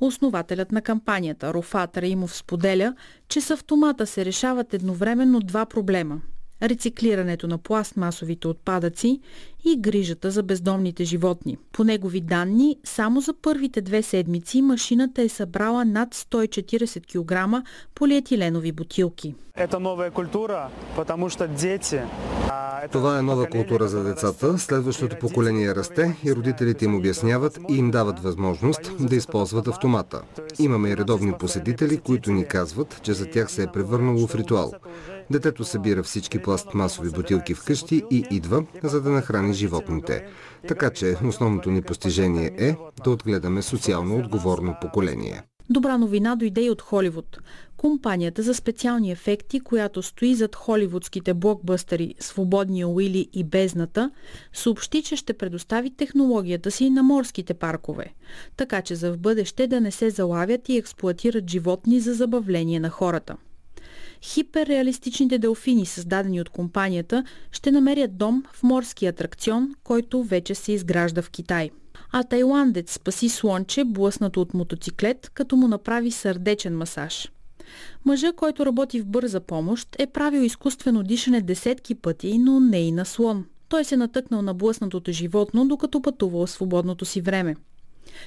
Основателят на кампанията Рофат Раимов споделя, че с автомата се решават едновременно два проблема – рециклирането на пластмасовите отпадъци и грижата за бездомните животни. По негови данни, само за първите две седмици машината е събрала над 140 кг полиетиленови бутилки. Това е нова култура за децата. Следващото поколение расте и родителите им обясняват и им дават възможност да използват автомата. Имаме и редовни посетители, които ни казват, че за тях се е превърнало в ритуал. Детето събира всички пластмасови бутилки вкъщи и идва, за да нахрани животните. Така че основното ни постижение е да отгледаме социално отговорно поколение. Добра новина дойде и от Холивуд. Компанията за специални ефекти, която стои зад холивудските блокбъстери Свободния Уили и Бездната, съобщи, че ще предостави технологията си на морските паркове, така че за в бъдеще да не се залавят и експлуатират животни за забавление на хората. Хиперреалистичните делфини, създадени от компанията, ще намерят дом в морски атракцион, който вече се изгражда в Китай. А тайландец спаси слонче, блъснато от мотоциклет, като му направи сърдечен масаж. Мъжа, който работи в бърза помощ, е правил изкуствено дишане десетки пъти, но не и на слон. Той се натъкнал на блъснатото животно, докато пътувал свободното си време.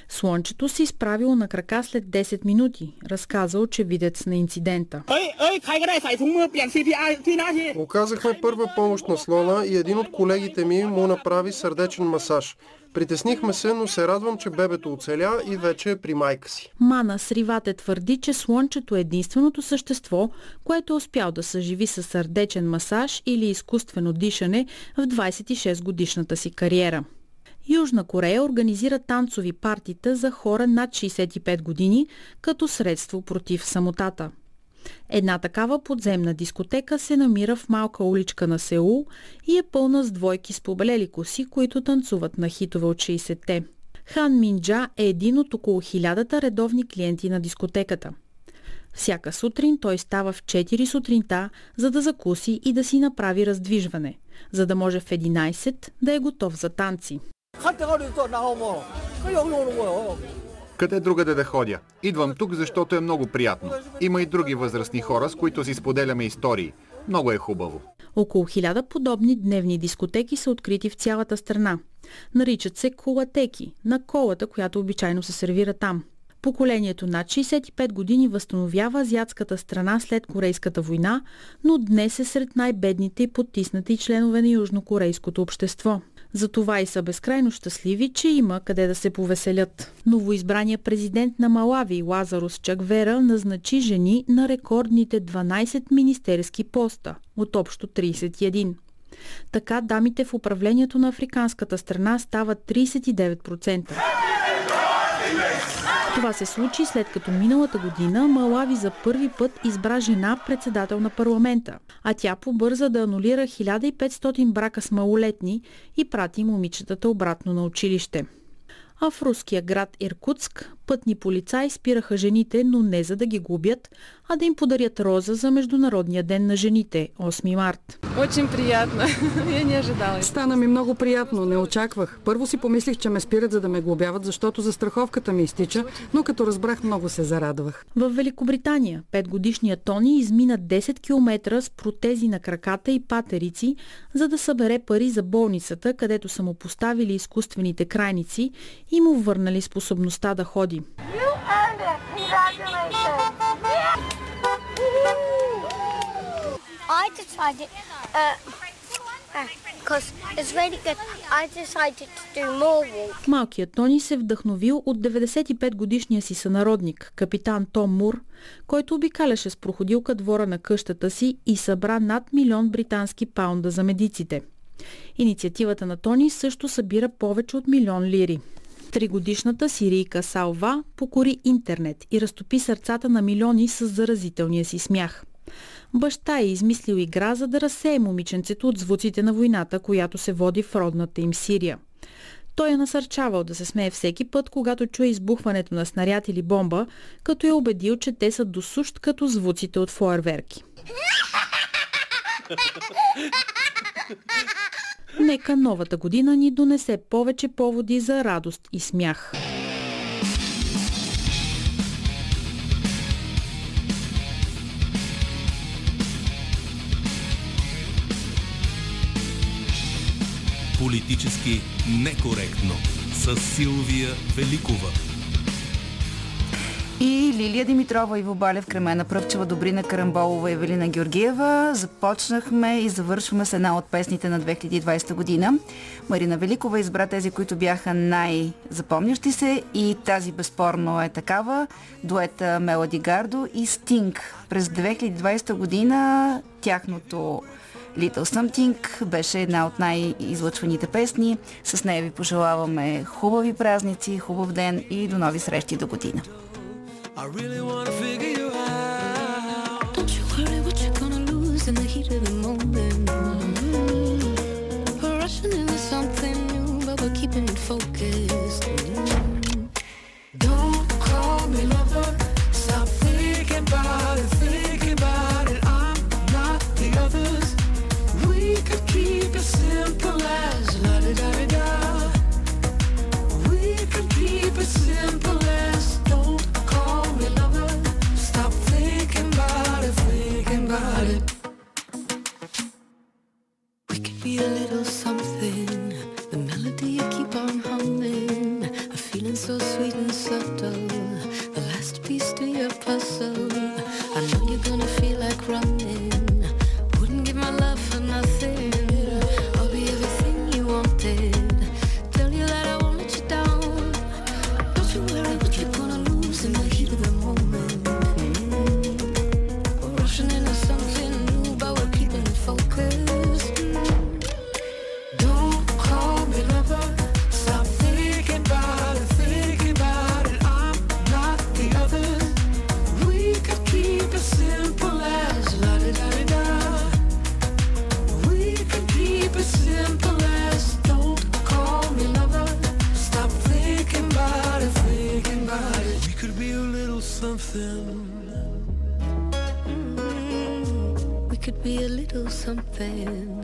Слънчето се изправило на крака след 10 минути, разказа очевидец на инцидента. Оказахме първа помощ на слона и един от колегите ми му направи сърдечен масаж. Притеснихме се, но се радвам, че бебето оцеля и вече е при майка си. Мана Сривате твърди, че слънчето е единственото същество, което е успял да съживи със сърдечен масаж или изкуствено дишане в 26 годишната си кариера. Южна Корея организира танцови партита за хора над 65 години като средство против самотата. Една такава подземна дискотека се намира в малка уличка на Сеул и е пълна с двойки с побелели коси, които танцуват на хитове от 60-те. Хан Минджа е един от около хилядата редовни клиенти на дискотеката. Всяка сутрин той става в 4 сутринта, за да закуси и да си направи раздвижване, за да може в 11 да е готов за танци. Къде другаде да ходя? Идвам тук, защото е много приятно. Има и други възрастни хора, с които си споделяме истории. Много е хубаво. Около хиляда подобни дневни дискотеки са открити в цялата страна. Наричат се колатеки, на колата, която обичайно се сервира там. Поколението над 65 години възстановява азиатската страна след Корейската война, но днес е сред най-бедните и потиснати членове на южнокорейското общество. Затова и са безкрайно щастливи, че има къде да се повеселят. Новоизбрания президент на Малави Лазарус Чаквера назначи жени на рекордните 12 министерски поста от общо 31. Така дамите в управлението на африканската страна стават 39%. Това се случи след като миналата година Малави за първи път избра жена председател на парламента, а тя побърза да анулира 1500 брака с малолетни и прати момичетата обратно на училище. А в руския град Иркутск пътни полицаи спираха жените, но не за да ги губят, а да им подарят роза за Международния ден на жените, 8 март. Очень приятно. (laughs) Я не ожидала. Стана ми много приятно, не очаквах. Първо си помислих, че ме спират за да ме глобяват, защото застраховката ми изтича, но като разбрах много се зарадвах. В Великобритания петгодишният Тони измина 10 км с протези на краката и патерици, за да събере пари за болницата, където са му поставили изкуствените крайници и му върнали способността да ходи. You earned it. Congratulations. I decided, because uh, it's really good, I decided to do more walk. Малкият Тони се вдъхновил от 95 годишния си сънародник, капитан Том Мур, който обикаляше с проходилка двора на къщата си и събра над милион британски паунда за медиците. Инициативата на Тони също събира повече от милион лири. Тригодишната сирийка Салва покори интернет и разтопи сърцата на милиони с заразителния си смях. Баща е измислил игра, за да разсее момиченцето от звуците на войната, която се води в родната им Сирия. Той е насърчавал да се смее всеки път, когато чуе избухването на снаряд или бомба, като е убедил, че те са досущ като звуците от фойерверки. (laughs) Нека новата година ни донесе повече поводи за радост и смях. Политически некоректно с Силвия Великова. И Лилия Димитрова, Иво Балев, Кремена Пръвчева, Добрина Карамболова, Евелина Георгиева. Започнахме и завършваме с една от песните на 2020 година. Марина Великова избра тези, които бяха най-запомнящи се и тази безспорно е такава. Дуета Мелоди Гардо и Стинг. През 2020 година тяхното Little Something беше една от най-излъчваните песни. С нея ви пожелаваме хубави празници, хубав ден и до нови срещи до година. I really wanna figure a little something. The melody you keep on humming. A feeling so sweet and subtle. The last piece to your puzzle. Something. Mm, we could be a little something.